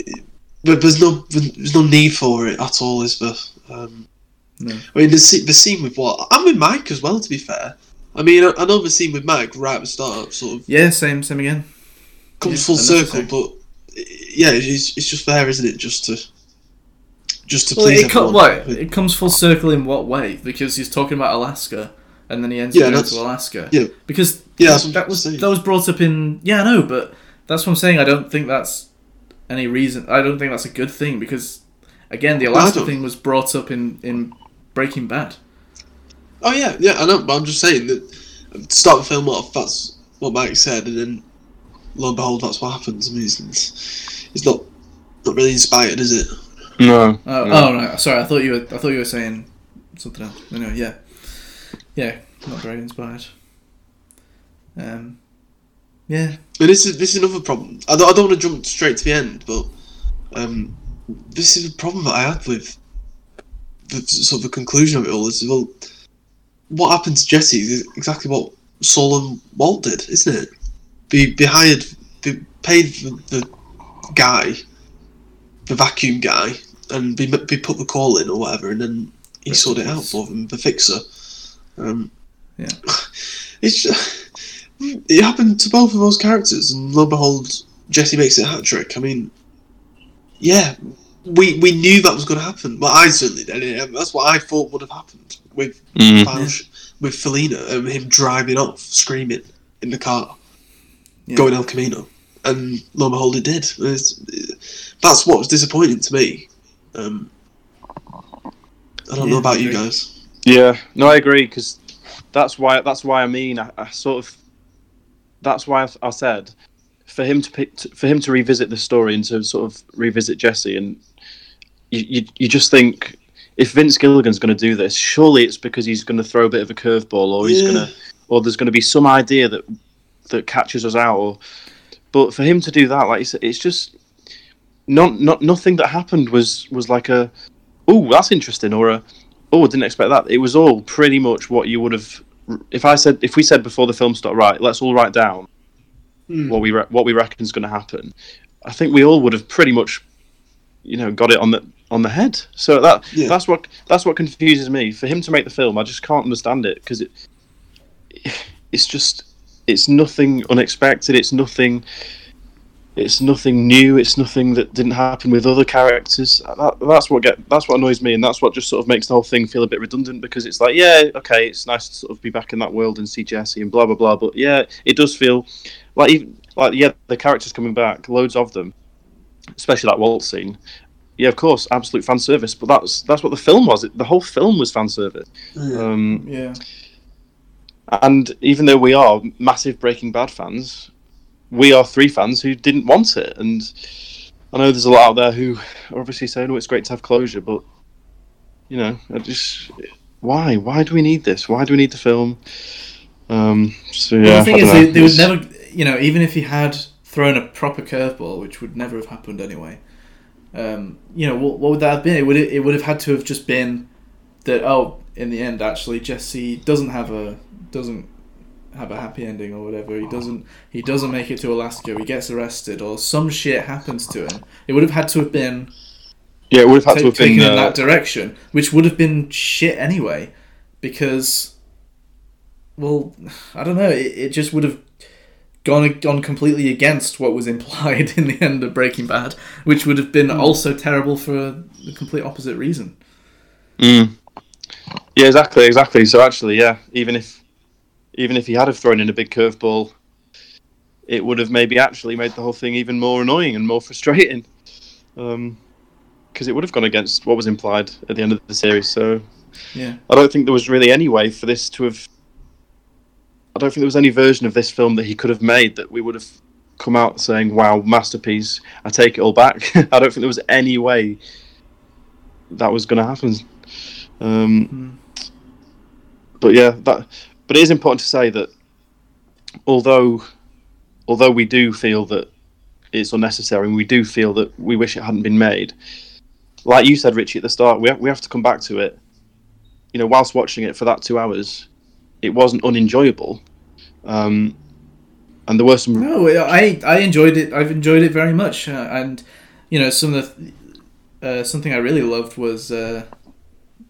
it- there's no there's no need for it at all, is there? Um, No. I mean, the scene, the scene with what and with Mike as well. To be fair, I mean, I, I know the scene with Mike right at the start, sort of Yeah, same, same again. comes Yeah, full circle, but yeah, it's, it's just there, isn't it? Just to just to Well, please it, co- everyone. what, it comes full circle in what way? Because he's talking about Alaska, and then he ends Yeah, up going to Alaska. yeah. Because Yeah, that's that was saying. that was brought up in. Yeah, I know, but that's what I'm saying. I don't think that's any reason. I don't think that's a good thing because, again, the Alaska thing was brought up in in Breaking Bad. Oh yeah, yeah, I know, but I'm just saying that to start the film off, that's what Mike said, and then lo and behold, that's what happens. I mean, it's, it's not not really inspired, is it? no. Oh, no. oh no, sorry. I thought you were. I thought you were saying something else. Anyway, yeah, yeah, not very inspired. Um, yeah, And this is this is another problem. I don't, I don't want to jump straight to the end, but um, this is a problem that I had with the sort of the conclusion of it all. Is well, what happened to Jesse is exactly what Saul and Walt did, isn't it? Be, be hired, be paid the, the guy, the vacuum guy, and be, be put the call in or whatever, and then he sorted it out for them, the fixer. Um, Yeah. It's just, it happened to both of those characters, and lo and behold, Jesse makes it a hat trick. I mean, yeah, we we knew that was going to happen. Well, I certainly did. That's what I thought would have happened with Mm. Fanush, with Felina, and him driving off, screaming in the car, Yeah. going El Camino, and lo and behold, it did. It's, that's what was disappointing to me. Um, I don't Yeah, know about you guys. Yeah, no, I agree because that's why that's why I mean I, I sort of that's why I, I said for him to pick for him to revisit the story and to sort of revisit Jesse and you you, you just think if Vince Gilligan's going to do this, surely it's because he's going to throw a bit of a curveball or he's Yeah. going to or there's going to be some idea that that catches us out or but for him to do that like you said it's just not not nothing that happened was was like a oh that's interesting or a oh I didn't expect that it was all pretty much what you would have if I said if we said before the film started right let's all write down Hmm. what we re- what we reckon is going to happen I think we all would have pretty much you know got it on the on the head. So that Yeah. that's what that's what confuses me. For him to make the film I just can't understand it because it it's just it's nothing unexpected. It's nothing it's nothing new. It's nothing that didn't happen with other characters. That, that's what get that's what annoys me and that's what just sort of makes the whole thing feel a bit redundant because it's like yeah okay it's nice to sort of be back in that world and see Jesse and blah blah blah but yeah it does feel like even like yeah the characters coming back loads of them especially that Walt scene yeah of course absolute fan service but that's that's what the film was the whole film was fan service um, yeah. and even though we are massive Breaking Bad fans, we are three fans who didn't want it. And I know there's a lot out there who are obviously saying, "Oh, it's great to have closure," but you know, I just why? Why do we need this? Why do we need the film? Um, so yeah, well, the thing I is, don't they, they would never, you know, even if he had thrown a proper curveball, which would never have happened anyway. Um, you know, what, what would that have been? It would it would have had to have just been that. Oh, in the end, actually, Jesse doesn't have a doesn't have a happy ending or whatever. He doesn't. He doesn't make it to Alaska. He gets arrested, or some shit happens to him. It would have had to have been Yeah, it would have had ta- to have taken been. in Uh, that direction, which would have been shit anyway, because, well, I don't know. It, it just would have gone gone completely against what was implied in the end of Breaking Bad, which would have been also terrible for the complete opposite reason. mm. Yeah, exactly, exactly. So actually, yeah, even if even if he had have thrown in a big curveball, it would have maybe actually made the whole thing even more annoying and more frustrating. Because it would have gone against what was implied at the end of the series. So Yeah. I don't think there was really any way for this to have. I don't think there was any version of this film that he could have made that we would have come out saying, "Wow, masterpiece! I take it all back." I don't think there was any way that was going to happen. Um, But yeah, that. But it is important to say that although, although we do feel that it's unnecessary, and we do feel that we wish it hadn't been made. Like you said, Richie, at the start, we have, we have to come back to it you know, whilst watching it for that two hours, it wasn't unenjoyable. Um, and there were some. No, I I enjoyed it. I've enjoyed it very much, uh, and you know, some of the uh, something I really loved was uh,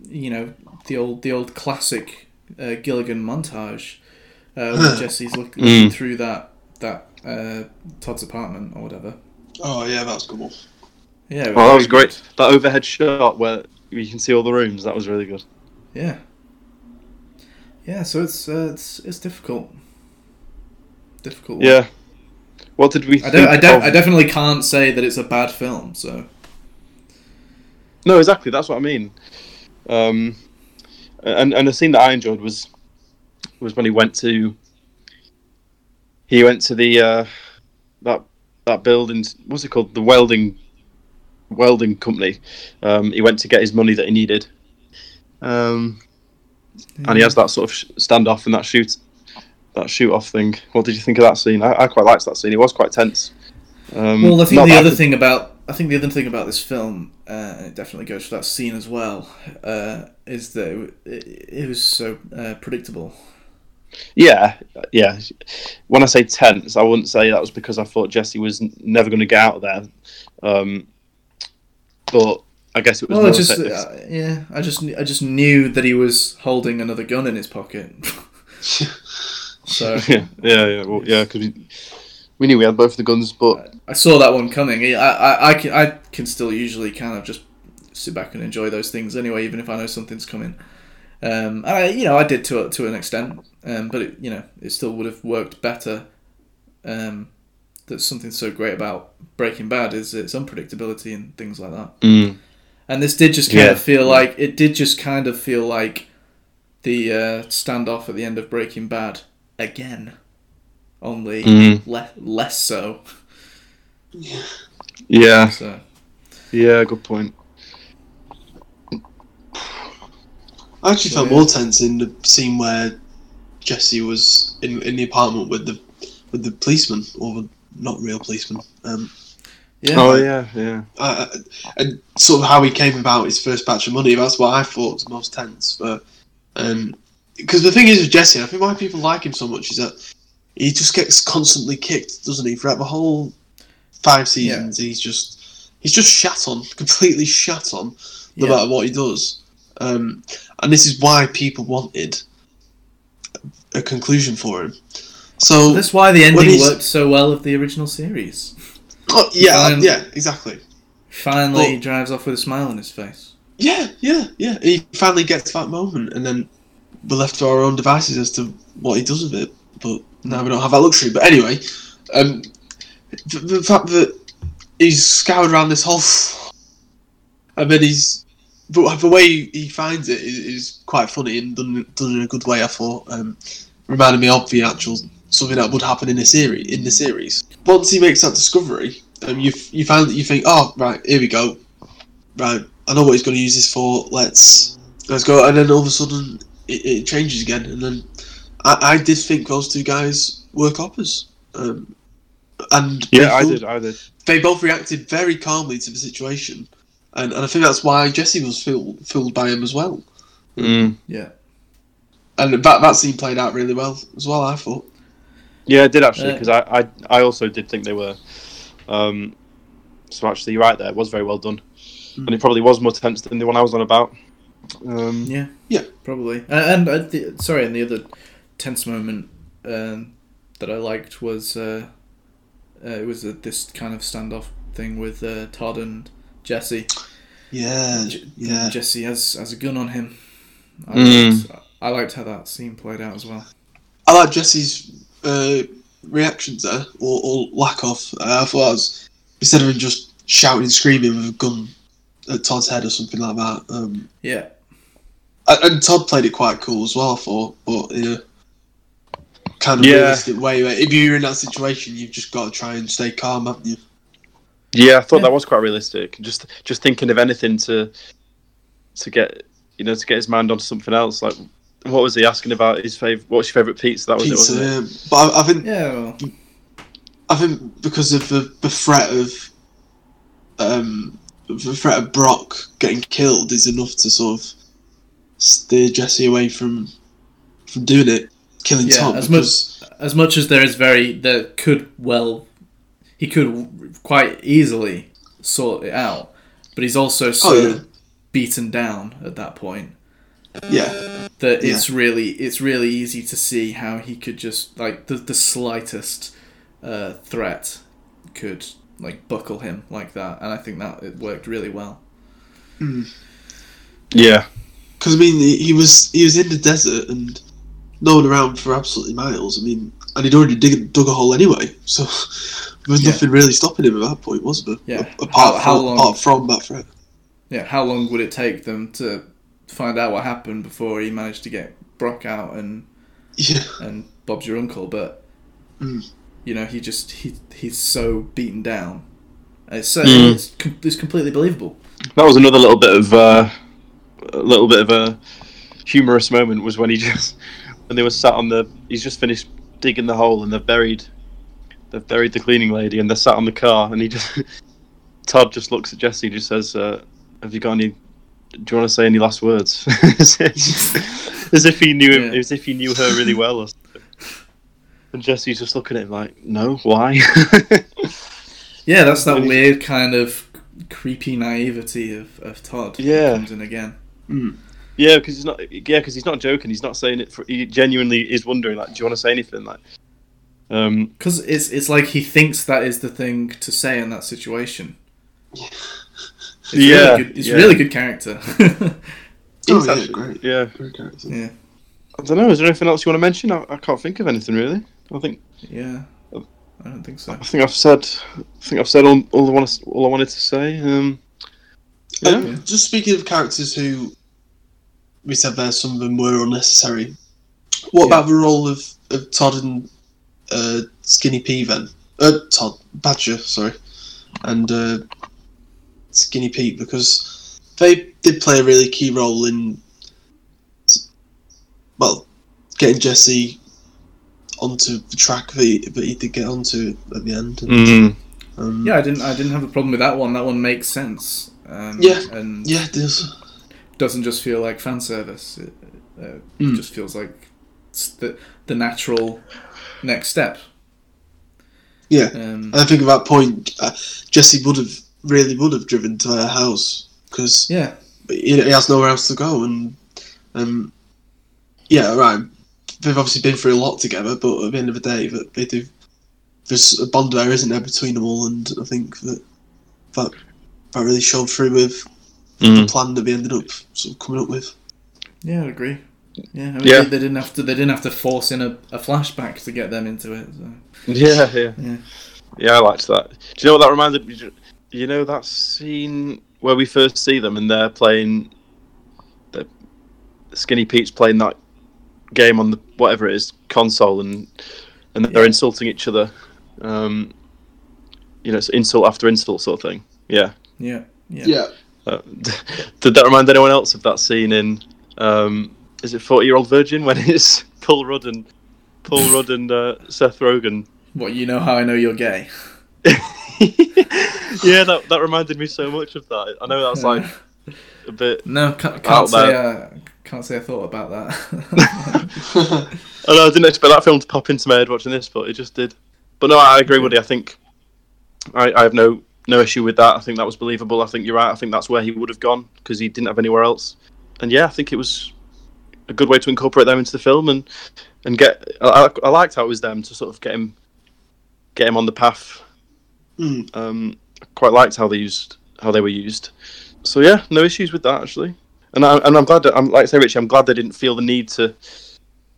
you know the old the old classic uh, Gilligan montage uh, where Jesse's look, looking Mm. through that that uh, Todd's apartment or whatever. Oh yeah, that's good. one. Yeah, it Oh, that very was great. That overhead shot where you can see all the rooms. That was really good. Yeah, yeah. So it's uh, it's it's difficult. Difficult. one. Yeah. What did we? I don't. I, de- of- I definitely can't say that it's a bad film. So No, exactly. That's what I mean. Um, and and the scene that I enjoyed was was when he went to he went to the uh, that that building. What's it called? The welding welding company. Um, he went to get his money that he needed. Um, and he has that sort of standoff and that shoot that shoot off thing. What did you think of that scene? I, I quite liked that scene. It was quite tense. Um, Well, I think the other could- thing about I think the other thing about this film, uh, and it definitely goes for that scene as well, uh, is that it, it, it was so uh, predictable. Yeah, yeah. When I say tense, I wouldn't say that was because I thought Jesse was n- never going to get out of there. Um, but I guess it was. Well, it just uh, yeah, I just I just knew that he was holding another gun in his pocket. so yeah, yeah, yeah, well, yeah. Because we, we knew we had both the guns, but I saw that one coming. I, I I can I can still usually kind of just sit back and enjoy those things anyway, even if I know something's coming. Um, and I, you know, I did to to an extent, um, but it, you know, it still would have worked better. Um, that's something so great about Breaking Bad is its unpredictability and things like that. mm, And this did just kind Yeah. of feel like it did just kind of feel like the uh, standoff at the end of Breaking Bad again, only Mm. le- less so. yeah, So. yeah. Good point. I actually So, felt yeah. more tense in the scene where Jesse was in in the apartment with the with the policeman or the not real policeman. Um, Yeah. Oh yeah, yeah. uh, and sort of how he came about his first batch of money. That's what I thought was most tense. But um, because the thing is with Jesse, I think why people like him so much is that he just gets constantly kicked, doesn't he? Throughout the whole five seasons, he's just he's just shat on, completely shat on, no Yeah. matter what he does. Um, and this is why people wanted a conclusion for him. So That's why the ending worked so well of the original series. Oh, yeah, Fine. yeah, exactly. Finally, Well- he drives off with a smile on his face. Yeah, yeah, yeah. He finally gets that moment, and then we're left to our own devices as to what he does with it. But now we don't have that luxury. But anyway, um, the, the fact that he's scoured around this whole, and then he's, but the way he finds it is, is quite funny and done done in a good way. I thought, um, reminded me of the actual something that would happen in a series. In the series, once he makes that discovery, um, you you find that you think, oh right, here we go, right, I know what he's going to use this for. Let's let's go. And then all of a sudden, it, it changes again. And then I, I did think those two guys were coppers. Um, and they Yeah, I did. I did. They both reacted very calmly to the situation, and, and I think that's why Jesse was fooled, fooled by him as well. Mm. Yeah. and that that scene played out really well as well. I thought. Yeah, I did actually Uh, because I, I I also did think they were. Um, so actually, you're right there. It was very well done, and it probably was more tense than the one I was on about. Um, Yeah. Yeah. Probably. Uh, and uh, the, sorry, and the other tense moment um, that I liked was uh, uh, it was uh, this kind of standoff thing with uh, Todd and Jesse. Yeah, J- yeah. Jesse has has a gun on him. I, Mm. liked, I liked how that scene played out as well. I like Jesse's uh, reactions there, or, or lack of. Uh, I thought it was instead of him just shouting and screaming with a gun at Todd's head or something like that. Um, Yeah. and, and Todd played it quite cool as well. I thought, but in a kind of Yeah. realistic way. Where if you're in that situation, you've just got to try and stay calm, haven't you? Yeah, I thought Yeah. that was quite realistic. Just just thinking of anything to to get you know to get his mind onto something else. Like what was he asking about? His favorite? What's your favorite pizza? That was it, wasn't it? but I, I think Yeah. Well, I think because of the, the threat of um, the threat of Brock getting killed is enough to sort of steer Jesse away from from doing it, killing Yeah, Tom. as because, as much as there is very there could well he could quite easily sort it out, but he's also so Oh, yeah. beaten down at that point yeah, that Yeah. it's really it's really easy to see how he could just like the the slightest uh, threat could like buckle him like that, and I think that it worked really well. Yeah, because I mean he, he was he was in the desert and no one around for absolutely miles. I mean, and he'd already dig, dug a hole anyway, so there was Yeah. nothing really stopping him at that point, was there? Yeah. A- Apart, How- how from, long- apart from that threat. Yeah, how long would it take them to find out what happened before he managed to get Brock out and Yeah, and Bob's your uncle, but Mm. you know he just he he's so beaten down. It's so Mm. it's, it's completely believable. that was another little bit of uh, a little bit of a humorous moment was when he just when they were sat on the he's just finished digging the hole and they've buried they've buried the cleaning lady and they're sat on the car and he just Todd just looks at Jesse and just says uh, have you got any do you want to say any last words as, if, he knew him Yeah. as if he knew her really well or something. and Jesse's just looking at him like no why Yeah, that's that weird kind of creepy naivety of, of Todd. Yeah. comes in again. Yeah, because he's not. Yeah, because he's not joking. He's not saying it. For, he genuinely is wondering, like, do you want to say anything? Like, um, Because it's it's like he thinks that is the thing to say in that situation. It's Yeah, really good, it's yeah. really good character. Oh, he's yeah, actually- great. Yeah, great character. yeah, I don't know. Is there anything else you want to mention? I, I can't think of anything really. I think yeah. I don't think so. I think I've said. I think I've said all, all I want all I wanted to say. Um, yeah. Um, just speaking of characters who we said there, some of them were unnecessary. What Yeah. about the role of, of Todd and uh, Skinny P then? Uh, Todd Badger, sorry, and uh, Skinny Pete because they did play a really key role in well getting Jesse onto the track that he, that he did get onto at the end. And, mm, um, Yeah, I didn't I didn't have a problem with that one. That one makes sense. Um, Yeah. and yeah, it does. doesn't just feel like fan service. It uh, Mm. just feels like it's the the natural next step. Yeah. Um, And I think at that point, uh, Jesse would have really would have driven to her house because yeah, he, he has nowhere else to go, and um, yeah, right. They've obviously been through a lot together, but at the end of the day, that they do. There's a bond there, isn't there, between them all, and I think that that that really showed through with the mm. plan that we ended up sort of coming up with. yeah, I agree. Yeah, I mean, Yeah. They, they didn't have to. They didn't have to force in a, a flashback to get them into it. So. Yeah, yeah, Yeah. yeah. I liked that. Do you know what that reminded me? You know that scene where we first see them and they're playing. The Skinny Pete's playing that game on the whatever it is console and and they're Yeah. insulting each other. Um, you know, it's insult after insult sort of thing. Yeah. Yeah, yeah, Uh, did that remind anyone else of that scene in? Um, is it Forty Year Old Virgin when it's Paul Rudd and Paul Rudd and uh, Seth Rogen? What you know how I know you're gay? yeah, that that reminded me so much of that. I know that's like a bit. No, can't, can't say there. uh, can't say I thought about that. I know I didn't expect that film to pop into my head watching this, but it just did. But no, I agree with you. I think I, I have no no issue with that. I think that was believable. I think you're right. I think that's where he would have gone because he didn't have anywhere else. And yeah, I think it was a good way to incorporate them into the film and and get. I, I liked how it was them to sort of get him get him on the path. Mm. Um, I quite liked how they used how they were used. So yeah, no issues with that actually. And I, and I'm glad that I'm like I say, Richie. I'm glad they didn't feel the need to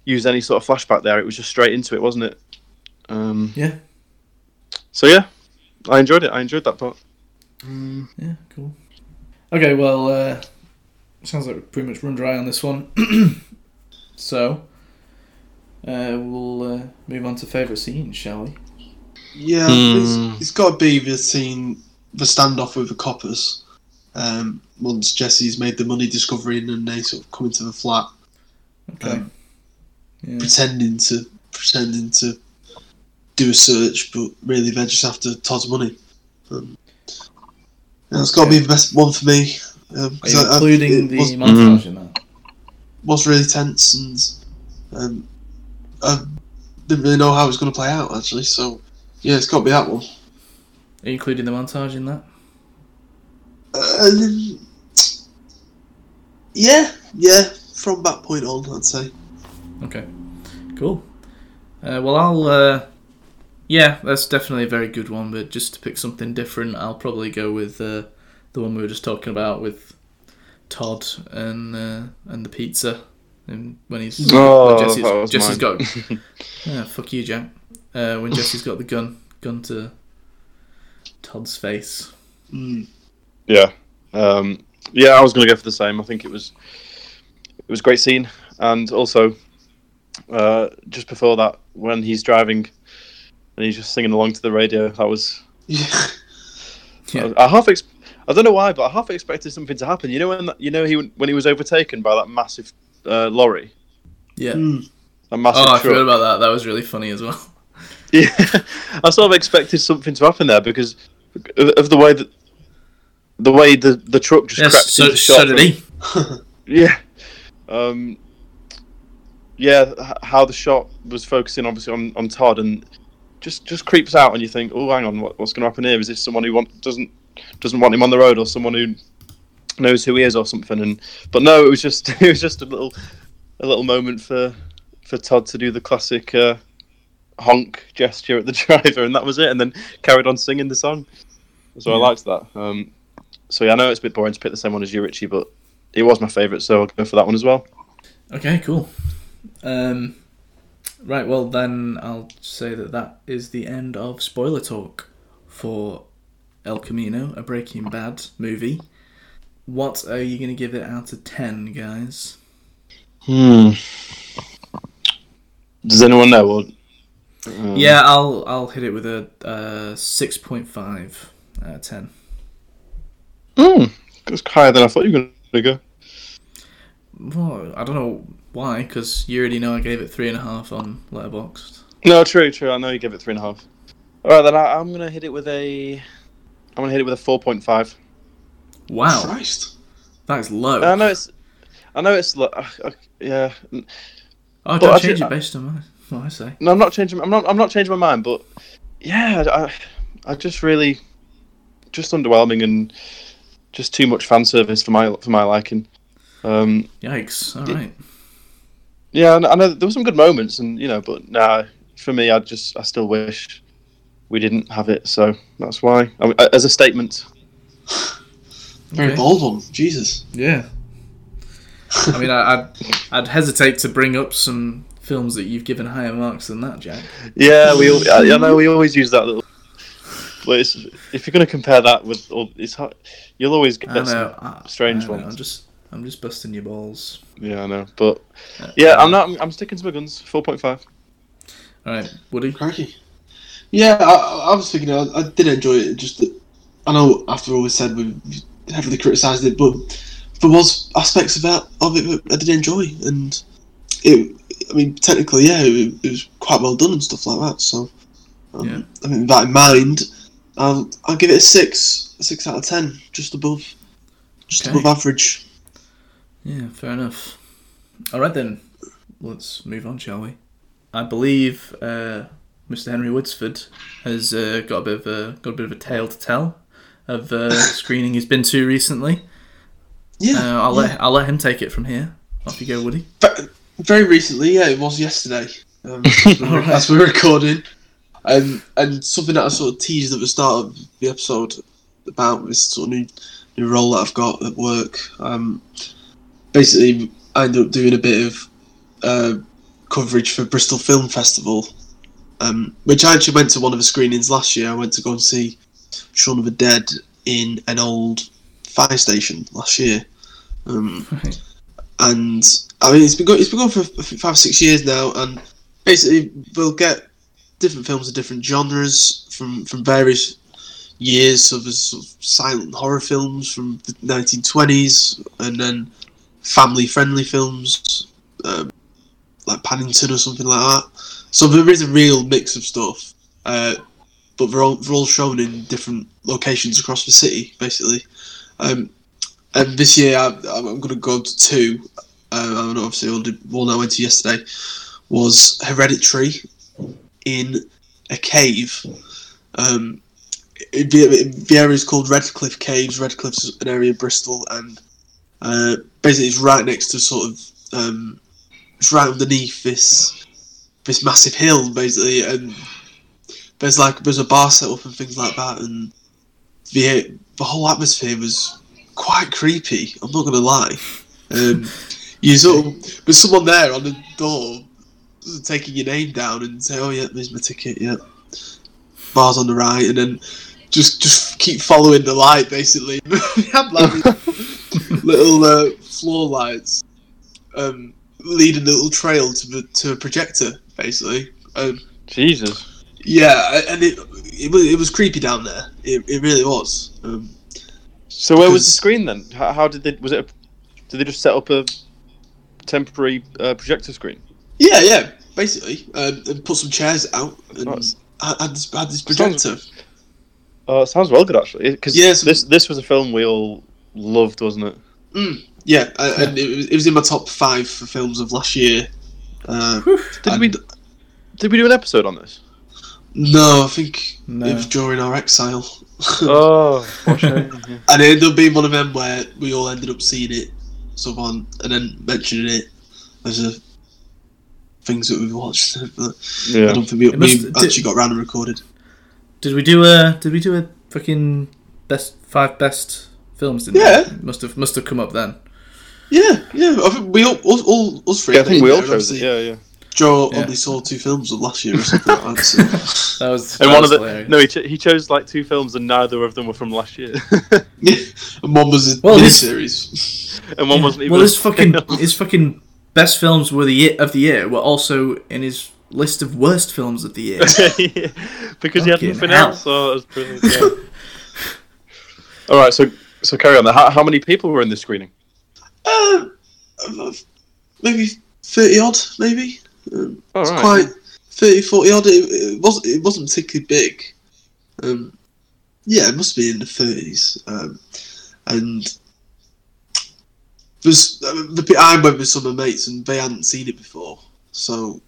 use any sort of flashback there. It was just straight into it, wasn't it? Um, yeah, so yeah, I enjoyed it. I enjoyed that part. yeah, cool. Okay, well, uh, sounds like we're pretty much run dry on this one. so, uh, we'll uh, move on to favourite scenes, shall we? Yeah, Hmm. it's, it's got to be the scene, the standoff with the coppers. Um, once Jesse's made the money discovering and then they sort of come into the flat, Okay. Um, yeah. pretending to pretending to do a search, but really they're just after Todd's money. Um, yeah, it's got to be the best one for me. Um, Are 'cause you I- I- including it the was, montage in that? was really tense and um, I didn't really know how it was going to play out actually. So yeah, it's got to be that one. Are you including the montage in that? Uh, yeah, yeah. From that point on, I'd say. Okay, cool. Uh, well, I'll. Uh, yeah, that's definitely a very good one. But just to pick something different, I'll probably go with uh, the one we were just talking about with Todd and uh, and the pizza, and when he's Oh, when Jesse's, that was Jesse's mine. got. yeah, fuck you, Jack. Uh, when Jesse's got the gun, gun to Todd's face. Mm. Yeah, um, yeah. I was going to go for the same. I think it was it was a great scene, and also uh, just before that, when he's driving and he's just singing along to the radio, that was Yeah. Yeah. I, I half ex- I don't know why, but I half expected something to happen. You know when that, you know he when he was overtaken by that massive uh, lorry, Yeah. Mm. that massive Oh, I truck. forgot about that. That was really funny as well. Yeah, I sort of expected something to happen there because of, of the way that the way the the truck just crept Yes, so, into shot. so did he. Yeah, um, yeah. How the shot was focusing obviously on, on Todd and just just creeps out, and you think, oh, hang on, what, what's going to happen here? Is this someone who want, doesn't doesn't want him on the road, or someone who knows who he is, or something? And but no, it was just it was just a little a little moment for for Todd to do the classic. Uh, honk gesture at the driver, and that was it. And then carried on singing the song. So I liked that. Um, so yeah, I know it's a bit boring to pick the same one as you, Richie, but it was my favourite, so I'll go for that one as well. Okay, cool. Um, right, well then I'll say that that is the end of spoiler talk for El Camino, a Breaking Bad movie. What are you going to give it out of ten, guys? Hmm. Does anyone know? Or, um, Yeah, I'll I'll hit it with a uh, six point five out of ten. Hmm. It's higher than I thought you were going to go. Well, I don't know why, because you already know I gave it three and a half on Letterboxd. No, true, true. I know you gave it three and a half. All right, then I, I'm going to hit it with a. I'm going to hit it with a four point five. Wow, Christ. that is low. I know it's. I know it's. lo- uh, uh, Yeah. oh, but don't actually, change it based on my, what I say. No, I'm not changing. I'm not. I'm not changing my mind. But yeah, I, I just really, just underwhelming and just too much fan service for my for my liking. Um, Yikes! All It- yeah, I know- I know there were some good moments, and you know, but nah, for me, I just I still wish we didn't have it. So that's why, I mean, as a statement. Very Okay. bold one. Jesus. Yeah. I mean, I, I'd, I'd hesitate to bring up some films that you've given higher marks than that, Jack. Yeah, we. al- I, I know we always use that little. But it's, if you're going to compare that with, all- it's hard, you'll always get I some know. I, strange I know, ones. I'm just, I'm just busting your balls. Yeah, I know, but uh, yeah, uh, I'm not. I'm, I'm sticking to my guns. Four point five. All right, Woody. Crikey. Yeah, I, I was thinking. I, I did enjoy it. Just that I know after all we said we heavily criticised it, but there was aspects of that of it that I did enjoy, and it. I mean, technically, yeah, it, it was quite well done and stuff like that. So, um, Yeah. I mean, that in mind, I'll I'll give it a six, a six out of ten, just above, just Okay. above average. Yeah, fair enough. All right then, let's move on, shall we? I believe uh, Mr. Henry Woodsford has uh, got a bit of a got a bit of a tale to tell of uh, screening he's been to recently. Yeah, Uh, I'll yeah. let I'll let him take it from here. Off you go, Woody. Ve- very recently, yeah, it was yesterday. Um, Alright. as we're recording, and and something that I sort of teased at the start of the episode about this sort of new new role that I've got at work. Um, basically, I ended up doing a bit of uh, coverage for Bristol Film Festival, um, which I actually went to one of the screenings last year. I went to go and see Shaun of the Dead in an old fire station last year. Um, Right. and I mean it's been going it's been going for five six years now, and basically we'll get different films of different genres from from various years. So there's sort of silent horror films from the 1920s, and then family friendly films um, like Paddington or something like that. So there is a real mix of stuff, uh, but they're all they're all shown in different locations across the city, basically. Um, and this year I, I'm going to go to two. Uh, and obviously only one I went to yesterday was Hereditary in a cave. Um, the, the area is called Redcliffe Caves. Redcliffe's is an area in Bristol, and uh, basically it's right next to sort of um, it's right underneath this this massive hill, basically, and there's like there's a bar set up and things like that, and the the whole atmosphere was quite creepy. I'm not gonna lie. Um, you sort of there's someone there on the door taking your name down and say, "Oh yeah, there's my ticket." Yeah, bars on the right, and then just just keep following the light. Basically, like little uh, floor lights um, leading the little trail to the to a projector. Basically, um, Jesus. yeah, and it it was, it was creepy down there. It, it really was. Um, So where was the screen then? How, how did they? Was it? A, did they just set up a temporary uh, projector screen? Yeah, yeah, basically, um, and put some chairs out and Nice. had, had this had this projector. Oh, it sounds well good actually. Because Yes. this this was a film we all loved, wasn't it? Mm, yeah, uh, and it was, it was in my top five for films of last year. Uh, Did we? Did we do an episode on this? No, I think No. it was during our exile, oh, what shame. and it ended up being one of them where we all ended up seeing it, so on, and then mentioning it as a things that we've watched. But I don't think we, It must- we did- actually got round and recorded. Did we do a Did we do a fucking best five best films? Didn't Yeah. we? Must have must have come up then. Yeah, yeah, I think we all, all, all us three. Yeah, I think we all chose it. Yeah, yeah. Joe Yeah. only saw two films of last year or something like that. So. That was And that one was of the hilarious. no, he, ch- he chose like two films, and neither of them were from last year, Yeah, and one was a Well, this- miniseries. and one wasn't even. well, his fucking film. his fucking best films were the year of the year were also in his list of worst films of the year. because he had nothing hell. else. So it was brilliant. Yeah. All right, so so carry on. How, how many people were in this screening? Uh, maybe thirty odd, maybe. Um, it's right. quite 30, 40 odd. It, it wasn't. It wasn't particularly big. Um, yeah, it must be in the thirties. Um, and there's uh, the I went with some of my mates, and they hadn't seen it before, so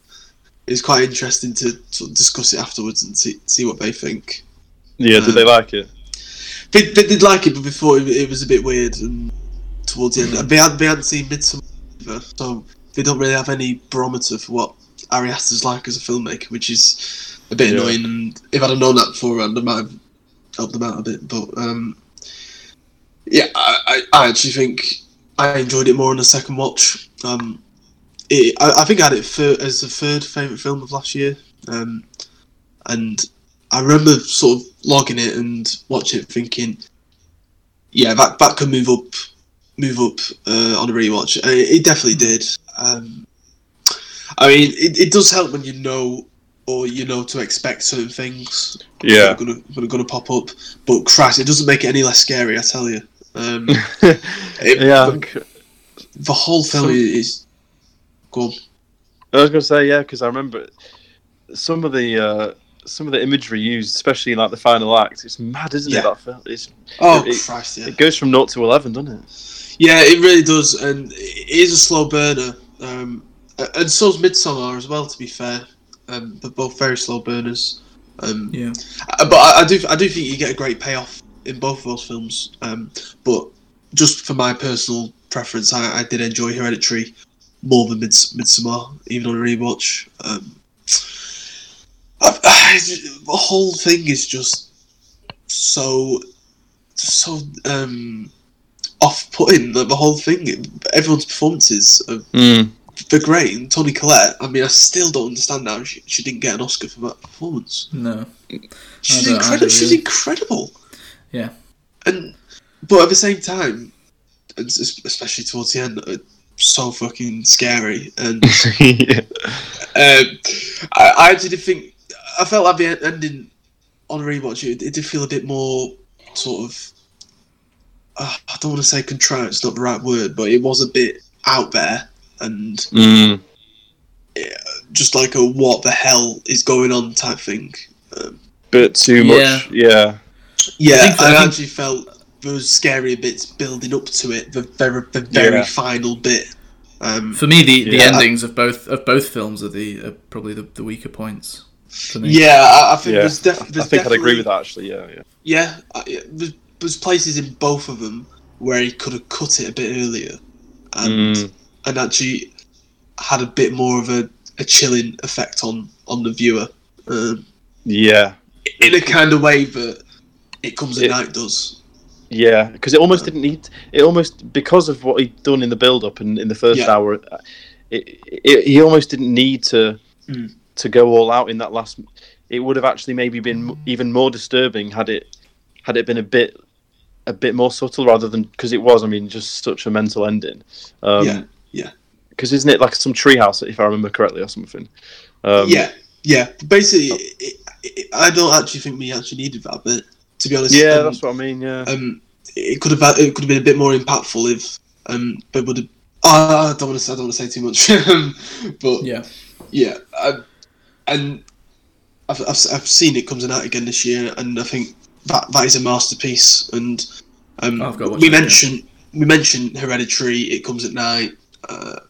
it's quite interesting to sort of discuss it afterwards and see see what they think. Yeah, did Um, they like it? They, they did like it, but before it, it was a bit weird, and towards the end, and they hadn't, they hadn't seen Midsommar, either, so they don't really have any barometer for what Ari Aster's like as a filmmaker, which is a bit Yeah. annoying. And if I'd have known that beforehand, I might have helped them out a bit. But um, yeah, I, I, I actually think I enjoyed it more on the second watch. Um, it, I, I think I had it thir- as the third favourite film of last year, um, and I remember sort of logging it and watching it, thinking, yeah, that that could move up, move up uh, on a rewatch. It, it definitely did. Um, I mean, it, it does help when you know or you know to expect certain things Yeah. that are gonna, that are gonna pop up. But Christ, it doesn't make it any less scary. I tell you. Um, it- yeah. the, the whole film Some- is. Go on. I was gonna say yeah, because I remember some of the uh, some of the imagery used, especially in like the final act. It's mad, isn't Yeah. it? That film. It's Oh It- Christ, yeah. it goes from naught to eleven, doesn't it? Yeah, it really does, and it is a slow burner. Um, and so's Midsommar as well. To be fair, um, they're both very slow burners. Um, Yeah. uh, but I, I do I do think you get a great payoff in both of those films. Um, but just for my personal preference, I, I did enjoy Hereditary more than Mids- Midsommar, even on a rewatch. Um, I, I, the whole thing is just so so um, off-putting. The, the whole thing, everyone's performances are Mm. they're great. And Toni Collette, I mean, I still don't understand how she, she didn't get an Oscar for that performance. No. She's incredible. either, She's really. incredible. Yeah. And but at the same time, especially towards the end, uh, so fucking scary. And yeah. um, I, I actually did think I felt like the ending on rewatch. It, it did feel a bit more sort of. Uh, I don't want to say contrived. It's not the right word, but it was a bit out there and Mm. just like a what the hell is going on type thing. Um, Bit too much. Yeah. Yeah, I I, think- I think- actually felt those scary bits building up to it. The very, the very Yeah. final bit. Um, For me, the, the Yeah. endings of both of both films are the are probably the, the weaker points. For me. yeah, I, I think Yeah. there's, def- I there's think I'd agree with that actually. Yeah. Yeah. Yeah, I, yeah, there's, there's places in both of them where he could have cut it a bit earlier, and Mm. and actually had a bit more of a, a chilling effect on on the viewer, um, Yeah. in a kind of way that it comes at night does. Yeah, because it almost didn't need it. Almost because of what he'd done in the build-up and in the first Yeah. hour, it, it, he almost didn't need to Mm. to go all out in that last. It would have actually maybe been even more disturbing had it had it been a bit a bit more subtle rather than because it was. I mean, just such a mental ending. Um, Yeah, yeah. Because isn't it like some treehouse if I remember correctly or something? Um, yeah, yeah. Basically, it, it, I don't actually think we actually needed that but To be honest, Yeah, Um, that's what I mean. Yeah. um, it could have it could have been a bit more impactful if um they would have. Oh, I don't want to. I don't want to say too much. Um, but Yeah. yeah, I, and I've, I've I've seen it comes out again this year, and I think that that is a masterpiece. And um, I've got to watch we it, yeah. mentioned we mentioned Hereditary. It comes at night. Uh,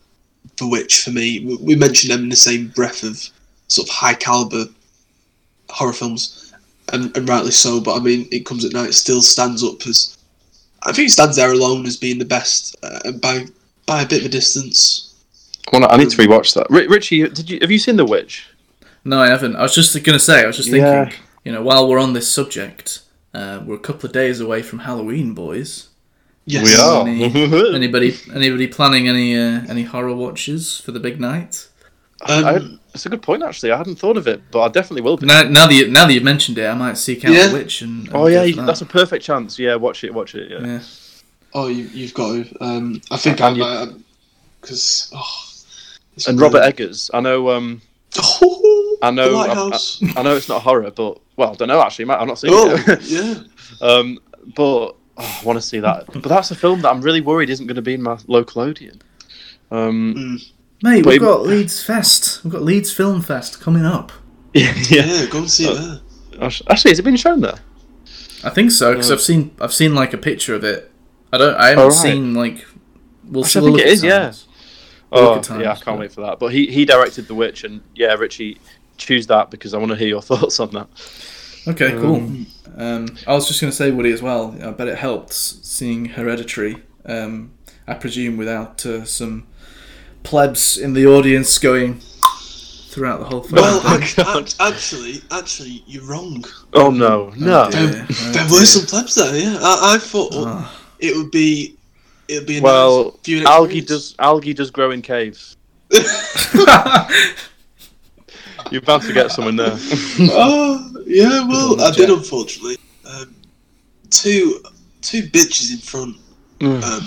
The Witch for me. We, we mentioned them in the same breath of sort of high caliber horror films, and, and rightly so. But I mean, it comes at night still stands up as I think it stands there alone as being the best, uh, by by a bit of a distance. Well, I need to rewatch that. Ri Richie, did you have you seen The Witch? No, I haven't. I was just going to say, I was just thinking, Yeah. you know, while we're on this subject, uh, we're a couple of days away from Halloween, boys. Yes. We are. Any- anybody anybody planning any uh, any horror watches for the big night? Um, I, it's a good point actually. I hadn't thought of it, but I definitely will. Be. Now, now that you, now that you've mentioned it, I might seek out Yeah. the witch and. and Oh yeah, go you- for that. that's a perfect chance. Yeah, watch it, watch it. Yeah. yeah. Oh, you, you've got to. Um, I think I And you- might because oh, it's And Robert. Eggers, I know. Um, I know. I, I, I know it's not horror, but well, I don't know actually. Matt, I'm not seeing oh, it. yeah. um, but oh, I want to see that. But that's a film that I'm really worried isn't going to be in my local audience. Um, Mm. Mate, we've got Leeds Fest. We've got Leeds Film Fest coming up. yeah, yeah. Yeah, go and see it Uh, there. Actually, has it been shown there? I think so because Uh, I've seen I've seen like a picture of it. I don't. I haven't right. seen like. We'll Actually, I we'll think look it at is, yeah. We'll Oh, look at yeah, I can't but- wait for that. But he, he directed The Witch, and yeah, Richie, choose that because I want to hear your thoughts on that. Okay, cool. Um, Um, I was just going to say, Woody, as well. I bet it helped seeing Hereditary. Um, I presume without uh, some plebs in the audience going throughout the whole film. Well, Oh, ac- actually, actually, you're wrong. Oh no, no. dear. There, Oh, there were some plebs there. Yeah, I, I thought Ah. it would be, it would be a Well, nice algae does algae does grow in caves. You're bound to get someone there. oh, yeah. Well, I did unfortunately. Um, two, two bitches in front. Mm. Um,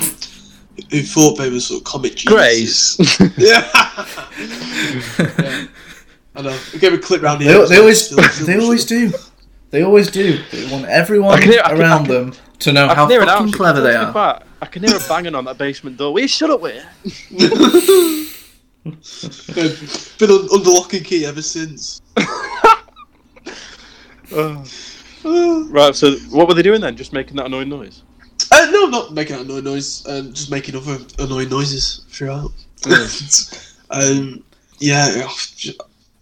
who thought they were sort of comic geniuses. Grace. Yeah. yeah. I know. We gave a clip round they, here. they always, they always do. They always do. They want everyone hear- I can- around can- them to know I how can hear it fucking clever they are. fair, I can hear her banging on that basement door. Will you shut up with Been on, under lock and key ever since. Uh, right, so what were they doing then? Just making that annoying noise? Uh, no, not making that annoying noise. Um, just making other annoying noises throughout. um, yeah. oh,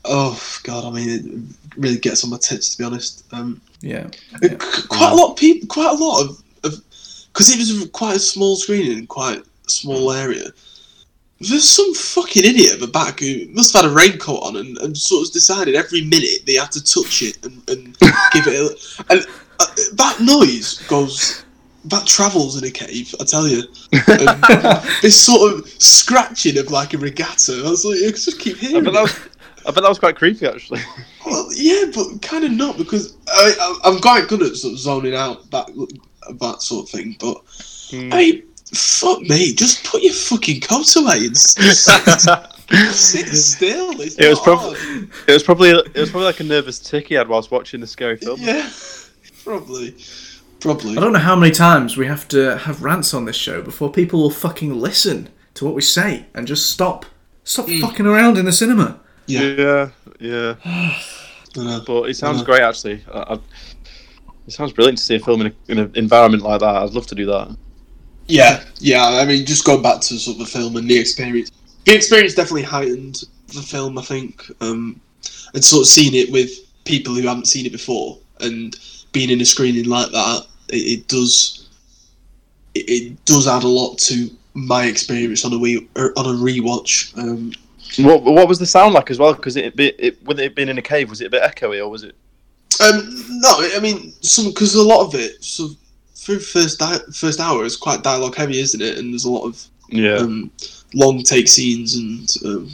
Oh god, I mean, it really gets on my tits to be honest. Um, Yeah. Qu- Quite a lot of people, quite a lot of, because it was quite a small screen in quite a small area. There's some fucking idiot at the back who must have had a raincoat on and, and sort of decided every minute they had to touch it and, and give it a. And uh, that noise goes. That travels in a cave, I tell you. And this sort of scratching of like a regatta. I was like, I just keep I hearing bet that was, I bet that was quite creepy actually. Well, yeah, but kind of not because I, I, I'm quite good at sort of zoning out that that sort of thing. But Hmm. I mean, fuck me, just put your fucking coat away and s- sit still. It's It was not prob- It was probably it was probably like a nervous tick he had whilst watching the scary film. yeah, probably, probably. I don't know how many times we have to have rants on this show before people will fucking listen to what we say and just stop. Stop fucking around in the cinema. Yeah, yeah, yeah. I know. But it sounds Uh. great actually. I, I, it sounds brilliant to see a film in, a, in an environment like that. I'd love to do that. Yeah, yeah. I mean, just going back to sort of the film and the experience. The experience definitely heightened the film, I think, um, and sort of seeing it with people who haven't seen it before and being in a screening like that, it, it does it, it does add a lot to my experience on a we er, on a rewatch. Um, What what was the sound like as well? Because it, it, it with it being in a cave, was it a bit echoey or was it? um, no, I mean some because a lot of it so through first di- first hour is quite dialogue heavy, isn't it? And there's a lot of Yeah. um, long take scenes and um,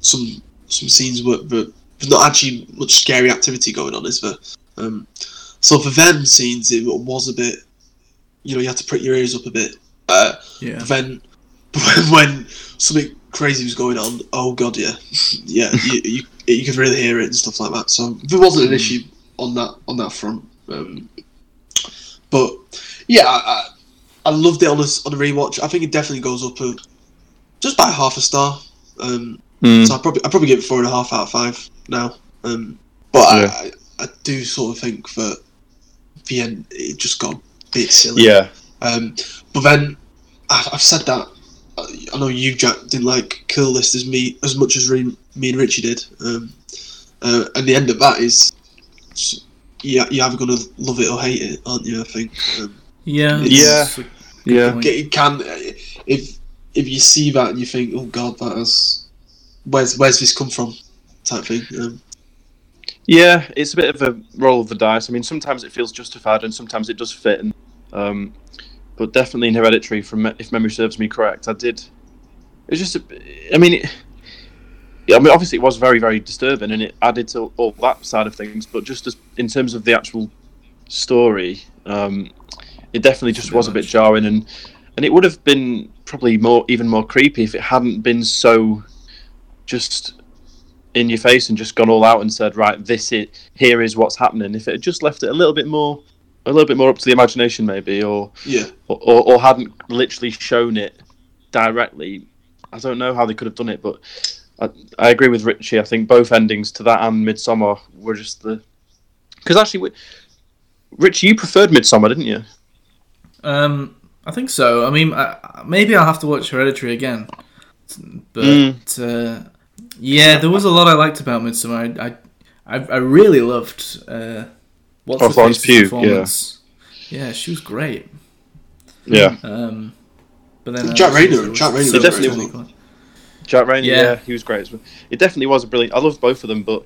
some some scenes where where there's not actually much scary activity going on, is there? Um, so for them scenes, it was a bit, you know, you had to prick your ears up a bit. Uh, Yeah. but then when something crazy was going on, oh god, yeah, yeah, you, you you could really hear it and stuff like that. So there wasn't an issue on that on that front. Um, but yeah, I, I, loved it on the, on a rewatch. I think it definitely goes up a, just by half a star. Um, Hmm. so I probably I probably give it four and a half out of five now. Um, but Yeah. I, I I do sort of think that the end it just got a bit silly. Yeah. Um, but then I, I've said that. I know you, Jack, didn't like Kill List as me as much as re, me and Richie did. Um, uh, and the end of that is, yeah, you're either gonna love it or hate it, aren't you? I think. Um, Yeah. Yeah. it's a good Yeah. point. it can if if you see that and you think, oh God, that is where's where's this come from, type thing. Um, Yeah, it's a bit of a roll of the dice. I mean, sometimes it feels justified, and sometimes it does fit. And, um, but definitely in Hereditary, from if memory serves me correct, I did. It was just, a, I mean, it, yeah, I mean, obviously it was very, very disturbing, and it added to all that side of things. But just as in terms of the actual story, um, it definitely just was a bit jarring, and and it would have been probably more, even more creepy if it hadn't been so just in your face and just gone all out and said, right, this is here is what's happening. If it had just left it a little bit more, a little bit more up to the imagination, maybe, or yeah, or, or, or hadn't literally shown it directly, I don't know how they could have done it. But I, I agree with Richie. I think both endings to that and Midsommar were just the because actually, Richie, you preferred Midsommar, didn't you? Um, I think so. I mean, I, maybe I'll have to watch Hereditary again. But Mm. uh, yeah, there was a lot I liked about Midsommar. I I, I, I really loved uh, what's Oh, the Florence Pugh, yeah. Yeah. she was great. Yeah, Um, but then uh, Jack she Reynor- was Jack Reynor so was definitely- technical. Jack Reynor. Yeah. Yeah. he was great. It definitely was a brilliant. I loved both of them, but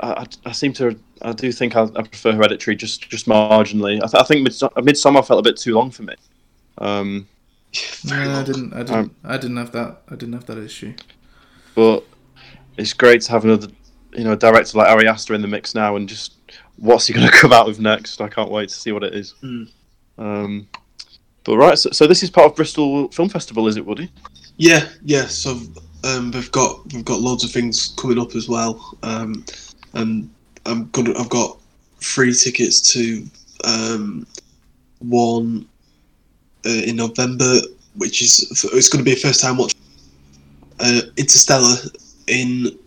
I, I, I seem to. I do think I, I prefer Hereditary just just marginally. I, th- I think Mids- Midsommar felt a bit too long for me. Um, very No, I didn't. I didn't. I didn't have that. I didn't have that issue. but it's great to have another, you know, director like Ari Aster in the mix now, and just what's he going to come out with next? I can't wait to see what it is. Mm. Um, but right, so, so this is part of Bristol Film Festival, is it, Woody? Yeah, yeah. So um, we've got we've got loads of things coming up as well, um, and I'm gonna I've got free tickets to um, one uh, in November, which is it's going to be a first time watch uh, Interstellar in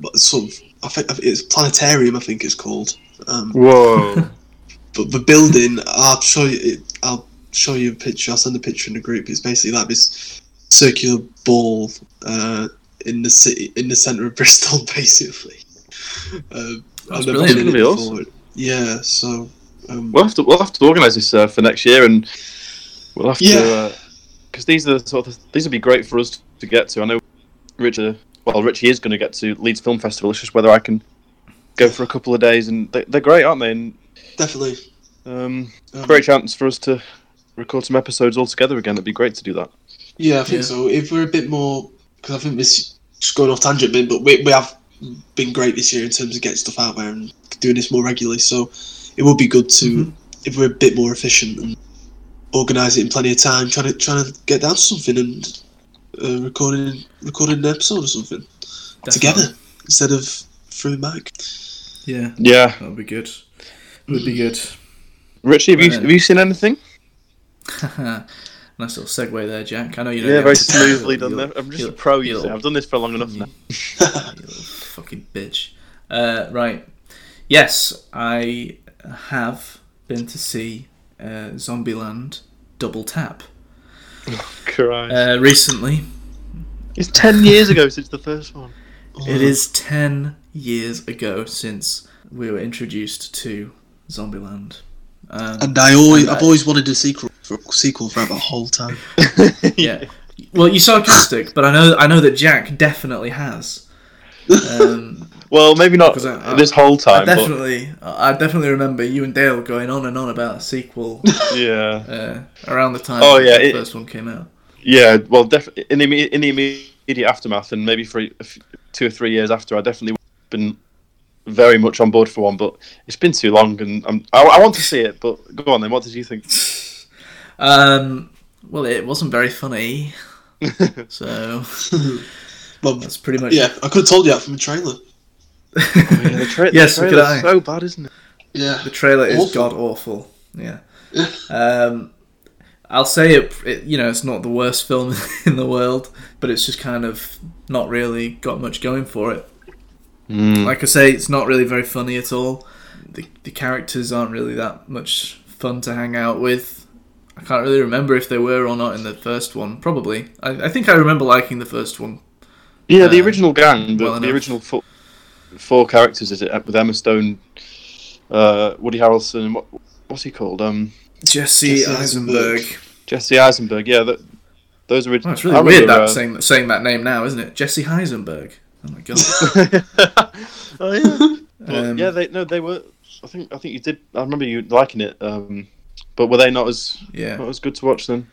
what sort of I think it's planetarium I think it's called. Um, Whoa! but the building, I'll show you. I'll show you a picture. I'll send a picture in the group. It's basically like this circular ball uh, in the city in the centre of Bristol, basically. Um, I've brilliant. done it That'd be before. awesome. Yeah, so um, We'll have to we'll have to organise this uh, for next year, and we'll have Yeah. to because these are the sort of these would be great for us to get to. I know Richard. Well, Richie is going to get to Leeds Film Festival. It's just whether I can go for a couple of days, and they, they're great, aren't they? And definitely. um, Um, great chance for us to record some episodes all together again. It'd be great to do that. Yeah, I think Yeah. so. If we're a bit more, because I think this just going off tangent a bit, but we, we have been great this year in terms of getting stuff out there and doing this more regularly. So it would be good to Mhm. if we're a bit more efficient and organise it in plenty of time, trying to trying to get down to something and uh, recording recording an episode or something together instead of through mic. Yeah, Yeah, that would be good. Would be good. Richie, have you have you seen anything? nice little segue there, Jack. I know you don't. Yeah, very smoothly done there. I'm just a pro. You see. I've done this for long enough now. you little fucking bitch. Uh, right. Yes, I have been to see uh, Zombieland Double Tap Oh, Christ. uh, recently. it's ten years ago since the first one. It is 10 years ago since we were introduced to Zombieland. Um, And I always, And I- I've always wanted a sequel, for, sequel throughout the whole time. yeah. Well, you're sarcastic, but I know I know that Jack definitely has. Um, Well, maybe not I- I- this whole I time, definitely, I definitely remember you and Dale going on and on about a sequel yeah, uh, around the time Oh, yeah, the it- first one came out. yeah. Well, def- in the in the immediate aftermath, and maybe for two or three years after, I definitely been very much on board for one. But it's been too long, and I'm, I, I want to see it. But go on then. What did you think? Um, well, it wasn't very funny, so Well, that's pretty much. yeah, I could have told you that from the trailer. Yeah, the, tra- Yes, the so could trailer's so bad, isn't it? Yeah, The trailer is god awful. Yeah. Um, I'll say it, it. You know, it's not the worst film in the world, but it's just kind of not really got much going for it. Mm. Like I say, it's not really very funny at all. The the characters aren't really that much fun to hang out with. I can't really remember if they were or not in the first one. Probably. I, I think I remember liking the first one. Yeah, the Uh, original gang, but well the original four, four characters is it with Emma Stone, uh, Woody Harrelson, what, what's he called? Um, Jesse, Jesse Eisenberg. Eisenberg. Jesse Eisenberg. Yeah, that, those original. Oh, it's really weird that saying saying that name now, isn't it? Jesse Heisenberg. Oh my god. oh yeah. But, Um, yeah, they no, they were. I think I think you did. I remember you liking it. Um, but were they not as Yeah. not as good to watch then?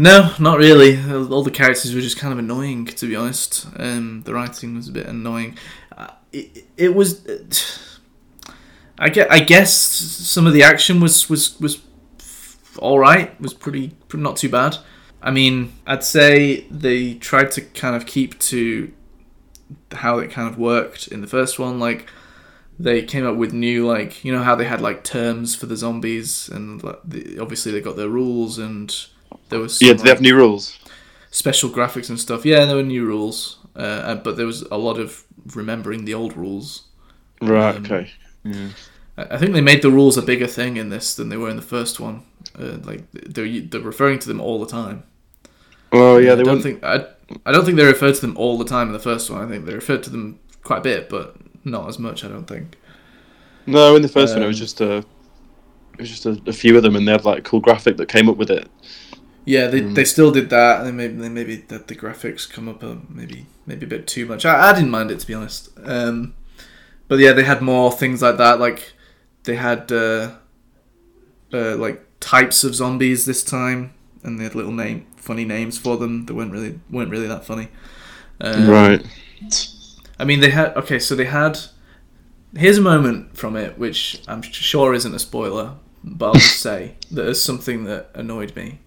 No, not really. All the characters were just kind of annoying, to be honest. Um, the writing was a bit annoying. Uh, it, it was. I get. I guess some of the action was was was all right. Was pretty, pretty not too bad. I mean, I'd say they tried to kind of keep to how it kind of worked in the first one. Like they came up with new like you know how they had like terms for the zombies and like, the, obviously they got their rules and there was Yeah, they have new rules? special graphics and stuff. Yeah, there were new rules, uh, but there was a lot of remembering the old rules. Right. Um, okay. I I think they made the rules a bigger thing in this than they were in the first one. Uh, like they're they're referring to them all the time. Oh yeah, I they don't think I, I don't think they referred to them all the time in the first one. I think they referred to them quite a bit, but not as much. I don't think. No, in the first one it was Um, just a. It was just a, a few of them, and they had like a cool graphic that came up with it. Yeah, they, Mm. they still did that. They maybe they maybe that the graphics come up a, maybe maybe a bit too much. I, I didn't mind it to be honest. Um, but yeah, they had more things like that. Like they had uh, uh, like types of zombies this time, and they had little name funny names for them that weren't really weren't really that funny. Um, right. I mean, they had okay. So they had. Here's a moment from it, which I'm sure isn't a spoiler, but I'll just say that is something that annoyed me.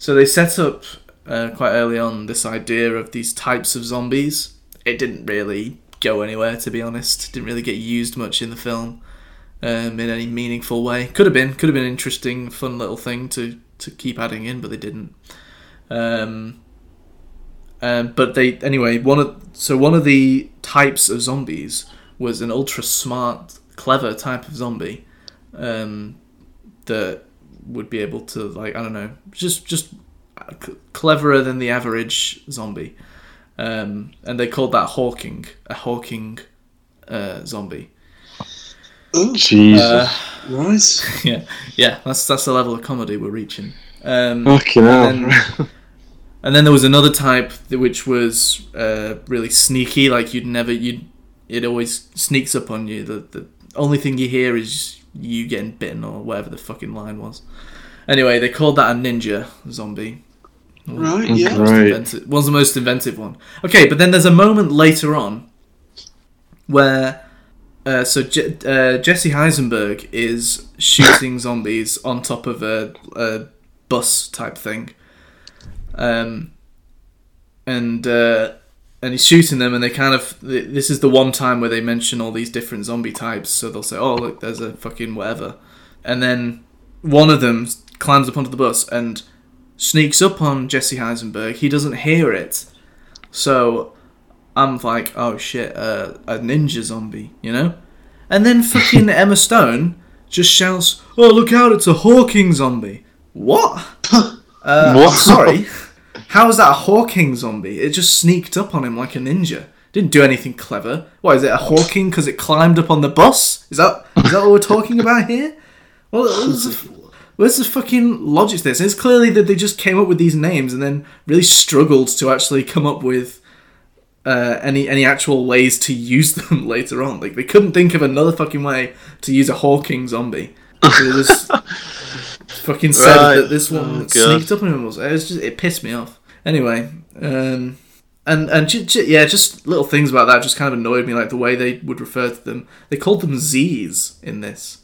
So they set up uh, quite early on this idea of these types of zombies. It didn't really go anywhere, to be honest. It didn't really get used much in the film um, in any meaningful way. Could have been, could have been an interesting, fun little thing to to keep adding in, but they didn't. Um, um, but they anyway one of so one of the types of zombies was an ultra smart, clever type of zombie um, that would be able to like I don't know just just c- cleverer than the average zombie, um, and they called that Hawking, a Hawking uh, zombie. Oh, Jesus. Uh, right. yeah, yeah, that's that's the level of comedy we're reaching. Um, Fucking hell. and And then there was another type which was uh, really sneaky, like you'd never you'd it always sneaks up on you. The the only thing you hear is you getting bitten or whatever the fucking line was. Anyway, they called that a ninja zombie. Right, Okay. yeah. Right. Inventive, was the most inventive one. Okay, but then there's a moment later on where uh, so Je- uh, Jesse Heisenberg is shooting zombies on top of a, a bus type thing, um, and uh, and he's shooting them, and they kind of this is the one time where they mention all these different zombie types. So they'll say, "Oh, look, there's a fucking whatever," and then one of them climbs up onto the bus and sneaks up on Jesse Heisenberg. He doesn't hear it, so I'm like, "Oh shit, uh, a ninja zombie," you know? And then fucking Emma Stone just shouts, "Oh look out! It's a Hawking zombie." What? Uh, What? sorry. How is that a Hawking zombie? It just sneaked up on him like a ninja. Didn't do anything clever. What is it? A Hawking because it climbed up on the bus? Is that is that what we're talking about here? Well, where's the, where's the fucking logic to this? It's clearly that they just came up with these names and then really struggled to actually come up with uh, any any actual ways to use them later on. Like they couldn't think of another fucking way to use a Hawking zombie. They just fucking said Right. that this one Oh, sneaked up on him. It was just it pissed me off. Anyway, um, and and ju- ju- yeah, just little things about that just kind of annoyed me, like the way they would refer to them. They called them Z's in this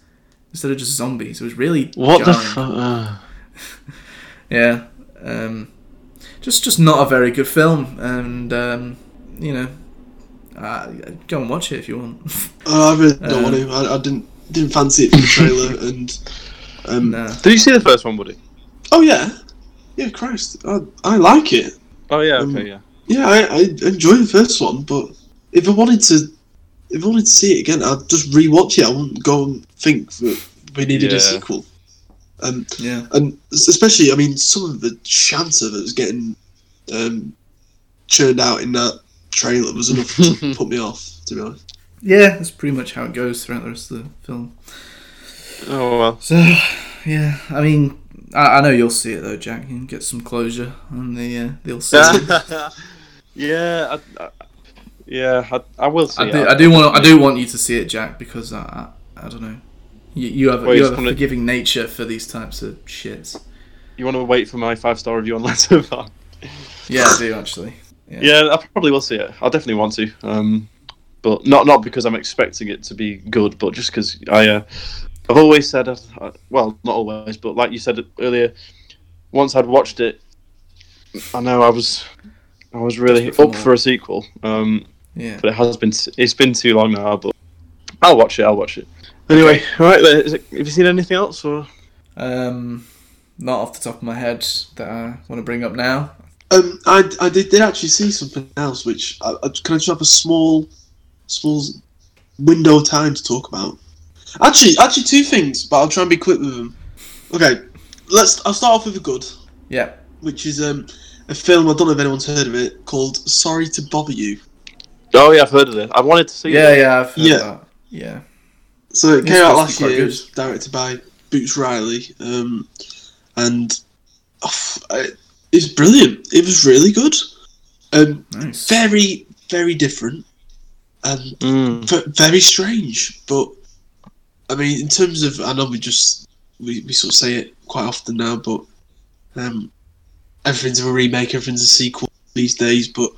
instead of just zombies. It was really what the fuck? Uh, Yeah, um, just just not a very good film, and um, you know, uh, go and watch it if you want. Uh, I really don't Um, want to. I, I didn't didn't fancy it from the trailer, and um, no. did you see the first one, buddy? oh yeah, yeah, Christ, I, I like it. Oh yeah, Um, okay, yeah. Yeah, I, I enjoyed the first one, but if I wanted to, if I wanted to see it again, I'd just rewatch it. I wouldn't go and think that we needed Yeah. a sequel. Um, Yeah, and especially, I mean, some of the chanter that was getting um, churned out in that trailer was enough to put me off. To be honest, yeah, that's pretty much how it goes throughout the rest of the film. Oh well. So, yeah, I mean, I, I know you'll see it though, Jack. You can get some closure on the uh, the will yeah, I, I, yeah, I, I will see. I it. do, I do want I do want you to see it, Jack, because I, I, I don't know. You, you have, Well, you have a forgiving nature for these types of shits. You want to wait for my five star review on Letterboxd? Yeah, I do actually. Yeah. Yeah, I probably will see it. I'll definitely want to. Um, but not not because I'm expecting it to be good, but just because I, uh, I've always said, uh, well, not always, but like you said earlier, once I'd watched it, I know I was, I was really up for a sequel. Um, Yeah. but it has been, it's been too long now. But I'll watch it. I'll watch it. Anyway, all right. Then, is it, have you seen anything else? Or Um, not off the top of my head that I want to bring up now. um, I, I did, did actually see something else, which I, I, can I just have a small, small window of time to talk about? Actually, actually, two things, but I'll try and be quick with them. Okay, let's. I'll start off with a good. Yeah. which is um, a film I don't know if anyone's heard of it called Sorry to Bother You. oh yeah, I've heard of it. I wanted to see Yeah, it. yeah, I've heard Yeah. that. Yeah. So it It's came out last to be quite year, good. it was directed by Boots Riley, um, and oh, I- it's brilliant. It was really good. Um, Nice. very, very different, and Mm. v- very strange. But I mean, in terms of, I know we just we, we sort of say it quite often now, but um, everything's a remake, everything's a sequel these days. But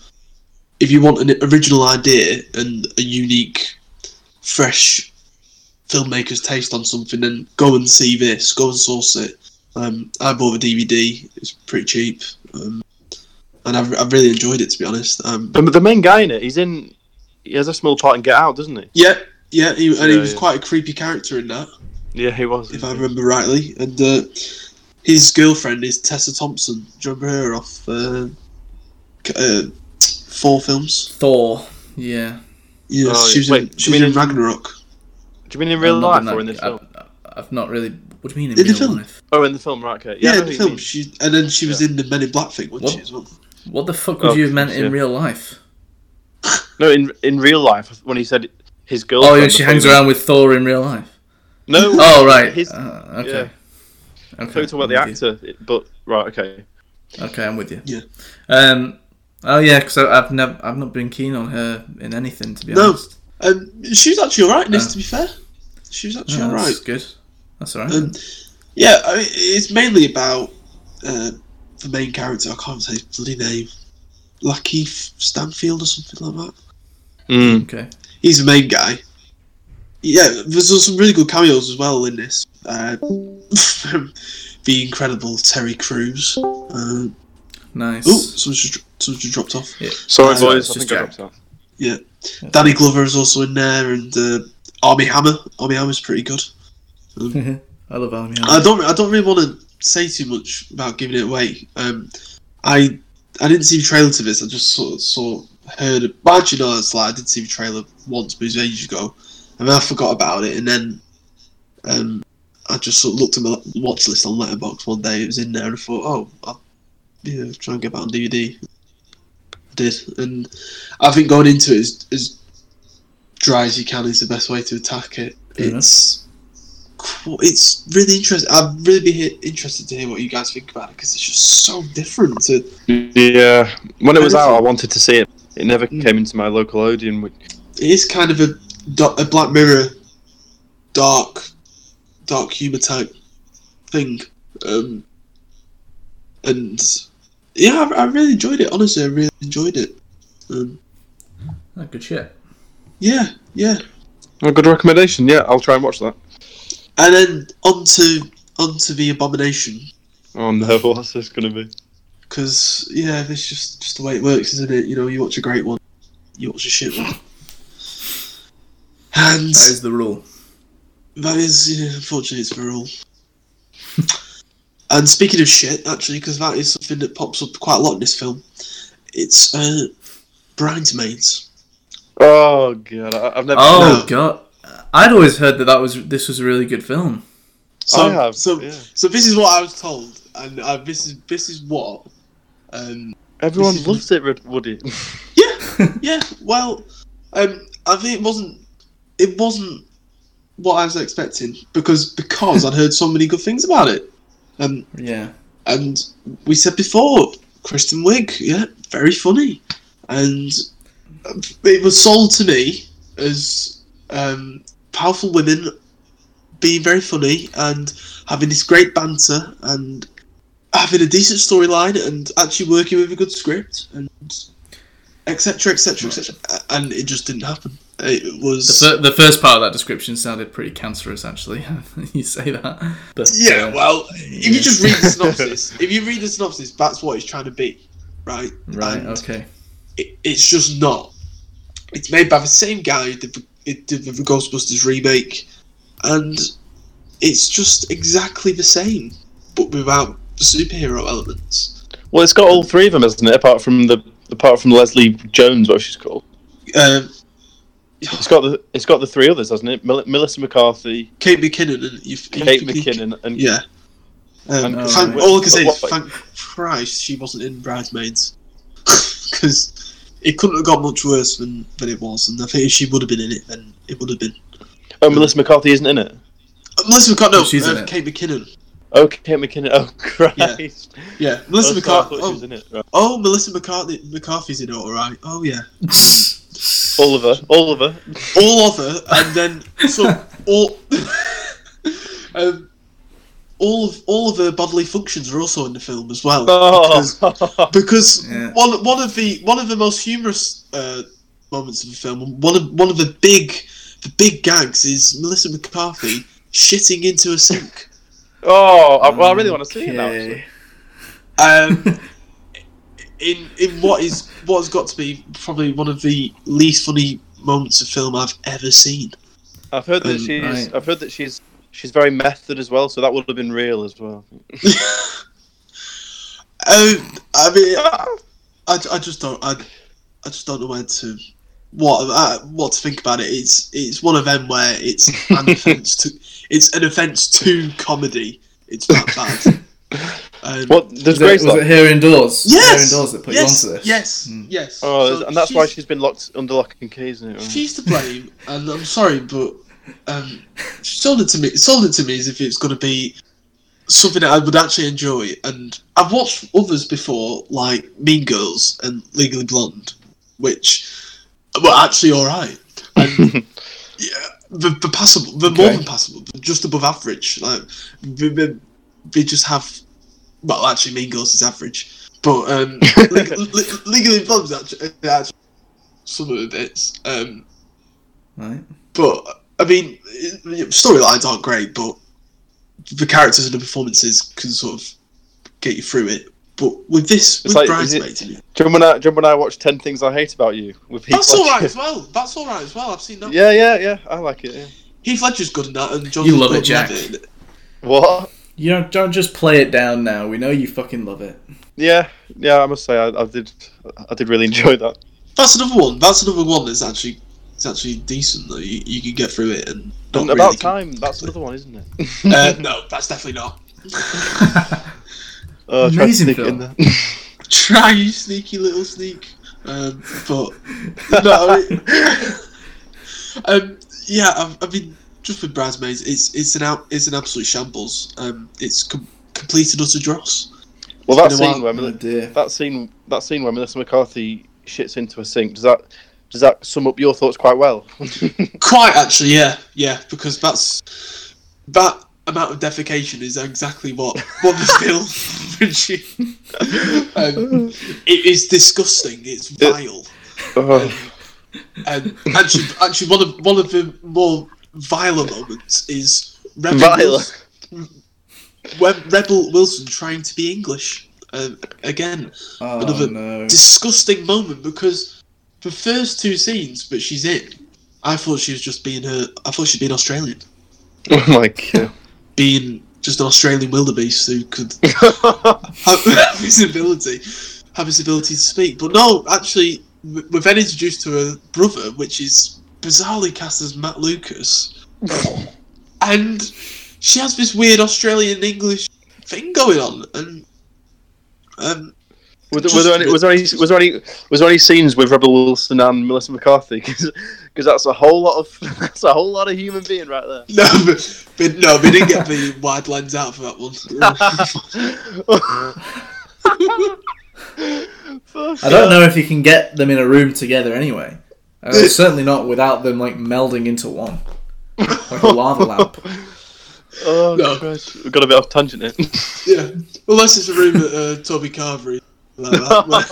if you want an original idea and a unique, fresh filmmaker's taste on something, then go and see this. Go and source it. Um, I bought the DVD. It's pretty cheap, um, and I've, I've really enjoyed it to be honest. Um, The, the main guy in it, he's in. He has a small part in Get Out, doesn't he? yeah, yeah, he, and he was yeah. quite a creepy character in that. Yeah, he was. if I remember rightly. And uh, his girlfriend is Tessa Thompson. Do you remember her off uh, uh, four films? Thor. Yeah. Yeah, Oh, she was wait, in, do she you was mean in Ragnarok. Do you mean in real I've not life been or in this film? I've, I've not really What do you mean in, In the real film. life? Oh, in the film, right? Okay. Yeah, I know in the film. mean. She and then she was Yeah. in the Men in Black thing, wasn't What? she as well? What the fuck would Oh, you have meant in real life? No, in in real life, when he said his Oh, girlfriend. yeah, she hangs around with Thor in real life. No. Oh, right. His, Uh, okay. yeah. Okay. I thought you were talking about the I'm with you. but right, okay. Okay, I'm with you. Yeah. Um. Oh yeah, because I've never, I've not been keen on her in anything to be No. honest. Um, she was actually alright in this, Oh. to be fair. She was actually No, alright. that's good. That's alright. Um, yeah, I mean, it's mainly about uh, the main character. I can't say his bloody name. Lakeith Stanfield or something like that. Mm. okay. He's the main guy. Yeah, there's some really good cameos as well in this. Uh, the incredible Terry Crews. Uh, Nice. oh, someone's just, someone's just dropped off. Yeah. Sorry, Uh, boys. it's I just think I Jack. dropped out. Danny Glover is also in there, and uh, Armie Hammer. Armie Hammer's pretty good. I love Armie. Hammer. I don't. I don't really want to say too much about giving it away. Um, I I didn't see the trailer to this. I just sort of saw heard. It. Well, actually, no, it's like I did see the trailer once, but it was ages ago, and then I forgot about it. And then um, I just sort of looked at my watch list on Letterboxd one day. It was in there, and I thought, oh, I'll yeah, try and get that on DVD. Did and I think going into it as, as dry as you can is the best way to attack it. Fair enough. it's it's really interesting. I'd really be he- interested to hear what you guys think about it because it's just so different. To, Yeah, when it was out, I wanted to see it. It never Mm. came into my local Odeon. which- it is kind of a, a Black Mirror, dark, dark humor type thing, um, and yeah, I, I really enjoyed it. Honestly, I really enjoyed it. Um, Oh, good shit. yeah, yeah. A good recommendation. Yeah, I'll try and watch that. And then onto onto the abomination. Oh no, what's this going to be? Because yeah, it's just just the way it works, isn't it? You know, you watch a great one, you watch a shit one, and That is the rule. that is yeah, unfortunately it's the rule. and speaking of shit, actually, because that is something that pops up quite a lot in this film, it's uh, bridesmaids. Oh god, I, I've never. Oh No. god, I'd always heard that that was this was a really good film. So, I have, so, yeah. so this is what I was told, and uh, this is this is what. Um, Everyone This is- loves it, Woody. Yeah, yeah. Well, um, I think it wasn't. It wasn't what I was expecting because because I'd heard so many good things about it. Um, Yeah. and we said before, Kristen Wiig, yeah, very funny, and uh, it was sold to me as um, powerful women being very funny and having this great banter and having a decent storyline and actually working with a good script and etc etc etc and it just didn't happen it The, was fir- the first part of that description sounded pretty cancerous, actually. you say that, but yeah uh, well if you just read the synopsis if you read the synopsis that's what it's trying to be right right, And okay. it, it's just not it's made by the same guy who did the, it did the ghostbusters remake and it's just exactly the same but without the superhero elements Well, it's got all three of them, hasn't it? Apart from the apart from Leslie Jones, what she's called. um, It's got the it's got the three others, hasn't it? Mel- Melissa McCarthy, Kate McKinnon and you, Kate you- McKinnon, and Yeah. Um, And- Oh, thank, right. all I can say is thank Christ she wasn't in Bridesmaids because it couldn't have got much worse than, than it was, and I think if she would have been in it, then it would have been. oh, Melissa McCarthy isn't in it. Uh, Melissa McCarthy, no, She's in uh, it. Kate McKinnon. Oh, Kate McKinnon. Oh, Christ. Yeah, Melissa Oh, McCarthy. thought she was Oh, in it. Right. oh, Melissa McCarthy. McCarthy's in it, all right. Oh yeah, Oliver, Oliver. all of her, and then so all. um, all of all of her bodily functions are also in the film as well. because- Oh, because Yeah. one one of the one of the most humorous uh, moments of the film, one of one of the big the big gags is Melissa McCarthy shitting into a sink. Oh I, well, I really want to see it now. Okay. Actually. Um, in in what is what has got to be probably one of the least funny moments of film I've ever seen. I've heard that Um, she's. right. I've heard that she's. She's very method as well, so that would have been real as well. Um, I mean, I, I just don't I, I just don't know where to what uh, what to think about it. It's it's one of them where it's an offence to it's an offence to comedy. It's that bad. Um, What does Was it, was it here indoors? Yes. Here indoors that put yes, you onto this. Yes, Mm. yes. Oh, So and that's why she's- she's been locked under lock and key, isn't it? She's to blame, and I'm sorry, but um, she sold it to me. Sold it to me as if it's going to be something that I would actually enjoy. And I've watched others before, like Mean Girls and Legally Blonde, which were actually all right. And yeah, the, the passable, the more than passable, they're just above average. Like they, they, just have. Well, actually, Mean Girls is average, but um, Le- Le- Legally is actually, actually some of the bits. Um, Right. but I mean, storylines aren't great, but the characters and the performances can sort of get you through it. But with this, with like, is it- Bridesmaids, in it, Do you remember when I, do you remember when I watched Ten Things I Hate About You with Heath that's all right as well. That's all right as well. I've seen that. Yeah, yeah, yeah. I like it. Yeah. Heath Ledger's good in that, and John. You love it, Jack. What? You don't, don't just play it down now. We know you fucking love it. Yeah, yeah. I must say, I, I did, I did really enjoy that. That's another one. That's another one that's actually it's actually decent though. You, you can get through it and not And really about com- time. That's another one, isn't it? Uh, no, that's definitely not. Oh, try Amazing film. in there. Try you sneaky little sneak. Um, but no, I mean, um, yeah, I, I mean, just with bridesmaids, it's it's an out, it's an absolute shambles. Um, it's com- complete and utter dross. Well, that It's been a scene while. where Oh Mel- that scene that scene where Melissa McCarthy shits into a sink does that does that sum up your thoughts quite well? Quite actually, yeah, yeah, because that's that amount of defecation is exactly what what the film. when she- um, it is disgusting. It's vile. Oh, And actually, actually, one of one of the more violent moments is Rebel, Vile. Wilson, Rebel Wilson trying to be English um, again. Oh Another no. Disgusting moment because the first two scenes that she's in, I thought she was just being her. I thought she'd been Australian, oh my god. Being just an Australian wildebeest who could have, have his ability, have his ability to speak. But no, actually, we're then introduced to her brother, which is bizarrely cast as Matt Lucas, and she has this weird Australian English thing going on, and um, Was there, was, there any, was there any was there any was there any scenes with Rebel Wilson and Melissa McCarthy? Because that's a whole lot of that's a whole lot of human being right there. no, but, but no, we didn't get the wide lens out for that one. I don't know if you can get them in a room together anyway. Uh, certainly not without them like melding into one, like a lava lamp. Oh, No. Christ. We've got a bit off tangent here. yeah, unless it's a room that uh, Toby Carvery. Like that, where-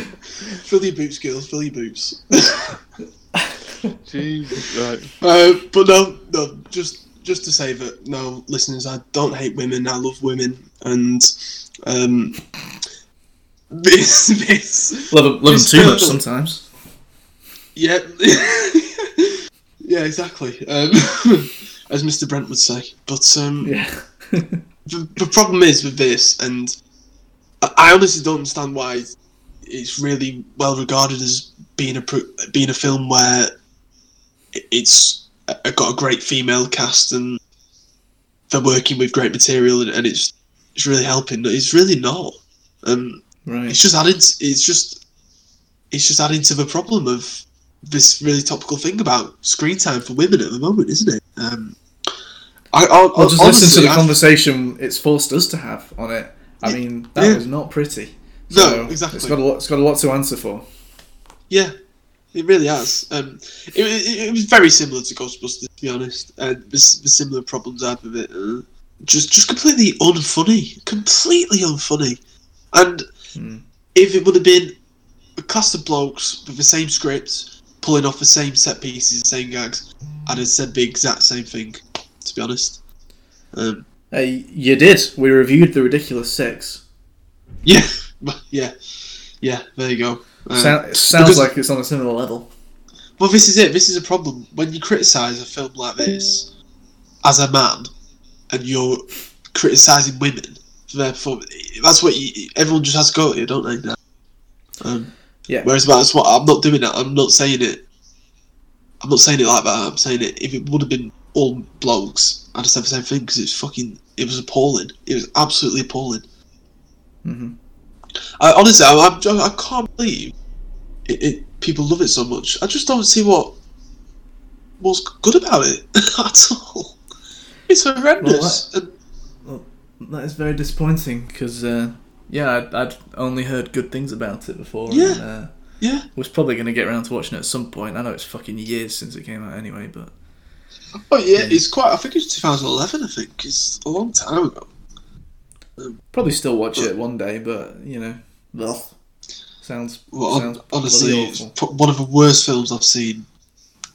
fill your boots, girls. Fill your boots. Jesus, right. Uh, but no, no, just just to say that no, listeners, I don't hate women. I love women, and um, this this love them, love them too feel much sometimes. yeah, yeah, exactly. Um, as Mr. Brent would say, but um, Yeah. The, the problem is with this, and I, honestly don't understand why it's really well regarded as being a being a film where it- it's uh, got a great female cast and they're working with great material and, and it's it's really helping. It's really not. Um, right. it's just adding. It's just it's just adding to the problem of this really topical thing about screen time for women at the moment, isn't it? Um, I, I, Well, just honestly, listen to the I- conversation it's forced us to have on it. I Yeah. mean, that Yeah. was not pretty. No, exactly. It's got a lot. It's got a lot to answer for. Yeah, it really has. Um, it, it, it was very similar to Ghostbusters, to be honest, and the, the similar problems I had with it. Uh, just, just completely unfunny, completely unfunny. And Hmm. if it would have been a cast of blokes with the same script, pulling off the same set pieces, the same gags, I'd have said the exact same thing. To be honest. Um, Hey, you did. We reviewed the ridiculous six. yeah, yeah, yeah. There you go. Uh, Sound, it sounds because- like it's on a similar level. Well, this is it. This is a problem when you criticise a film like this as a man, and you're criticising women for their performance. That's what you, everyone just has to go you, don't they? Now? Um, Yeah. Whereas that's what I'm not doing. That I'm not saying it. I'm not saying it like that. I'm saying it. If it would have been all blokes, I'd have said the same thing because it's fucking. It was appalling. It was absolutely appalling. hmm I honestly, I, I, I can't believe it, it. People love it so much. I just don't see what what's good about it at all. It's horrendous. And- That is very disappointing because, uh, yeah, I'd, I'd only heard good things about it before. Yeah. And, uh, yeah, was probably going to get around to watching it at some point. I know it's fucking years since it came out anyway, but oh yeah, it's quite. I think it's 2011. I think it's a long time ago. probably still watch it one day. But you know, ugh. sounds Well, sounds honestly, one of the worst films I've seen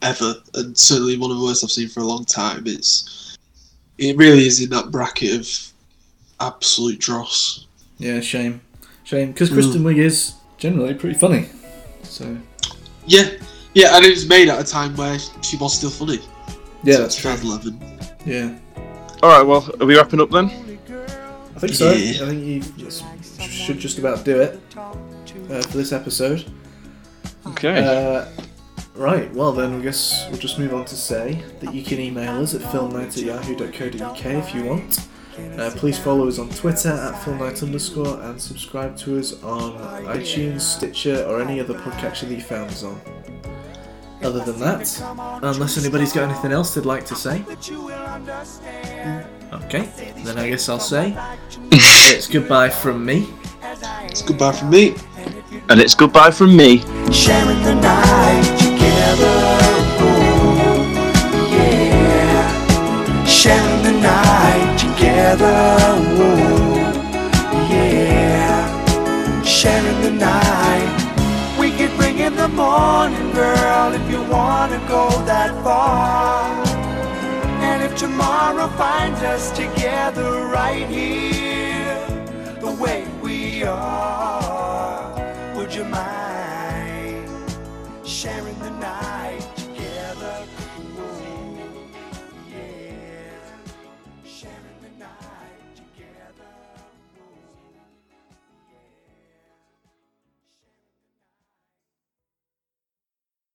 ever, and certainly one of the worst I've seen for a long time. It's it really is in that bracket of absolute dross. Yeah, shame, shame because Mm. Kristen Wiig is generally pretty funny. So Yeah, yeah, and it was made at a time where she was still funny. Yeah, So that's true. 2011. Yeah, All right, well, are we wrapping up then? I think so. Yeah. I think you just should just about do it uh, for this episode. Okay. Uh, right, well then, I guess we'll just move on to say that you can email us at filmnight at yahoo.co.uk if you want. Uh, please follow us on Twitter at filmnight underscore and subscribe to us on iTunes, Stitcher, or any other podcatcher that you found us on. Other than that, unless anybody's got anything else they'd like to say, okay, then I guess I'll say it's goodbye from me. It's goodbye from me. and it's goodbye from me. sharing the night together. Oh, yeah. Sharing the night together. Oh, the morning, girl, if you wanna go that far. And if tomorrow finds us together right here, the way we are.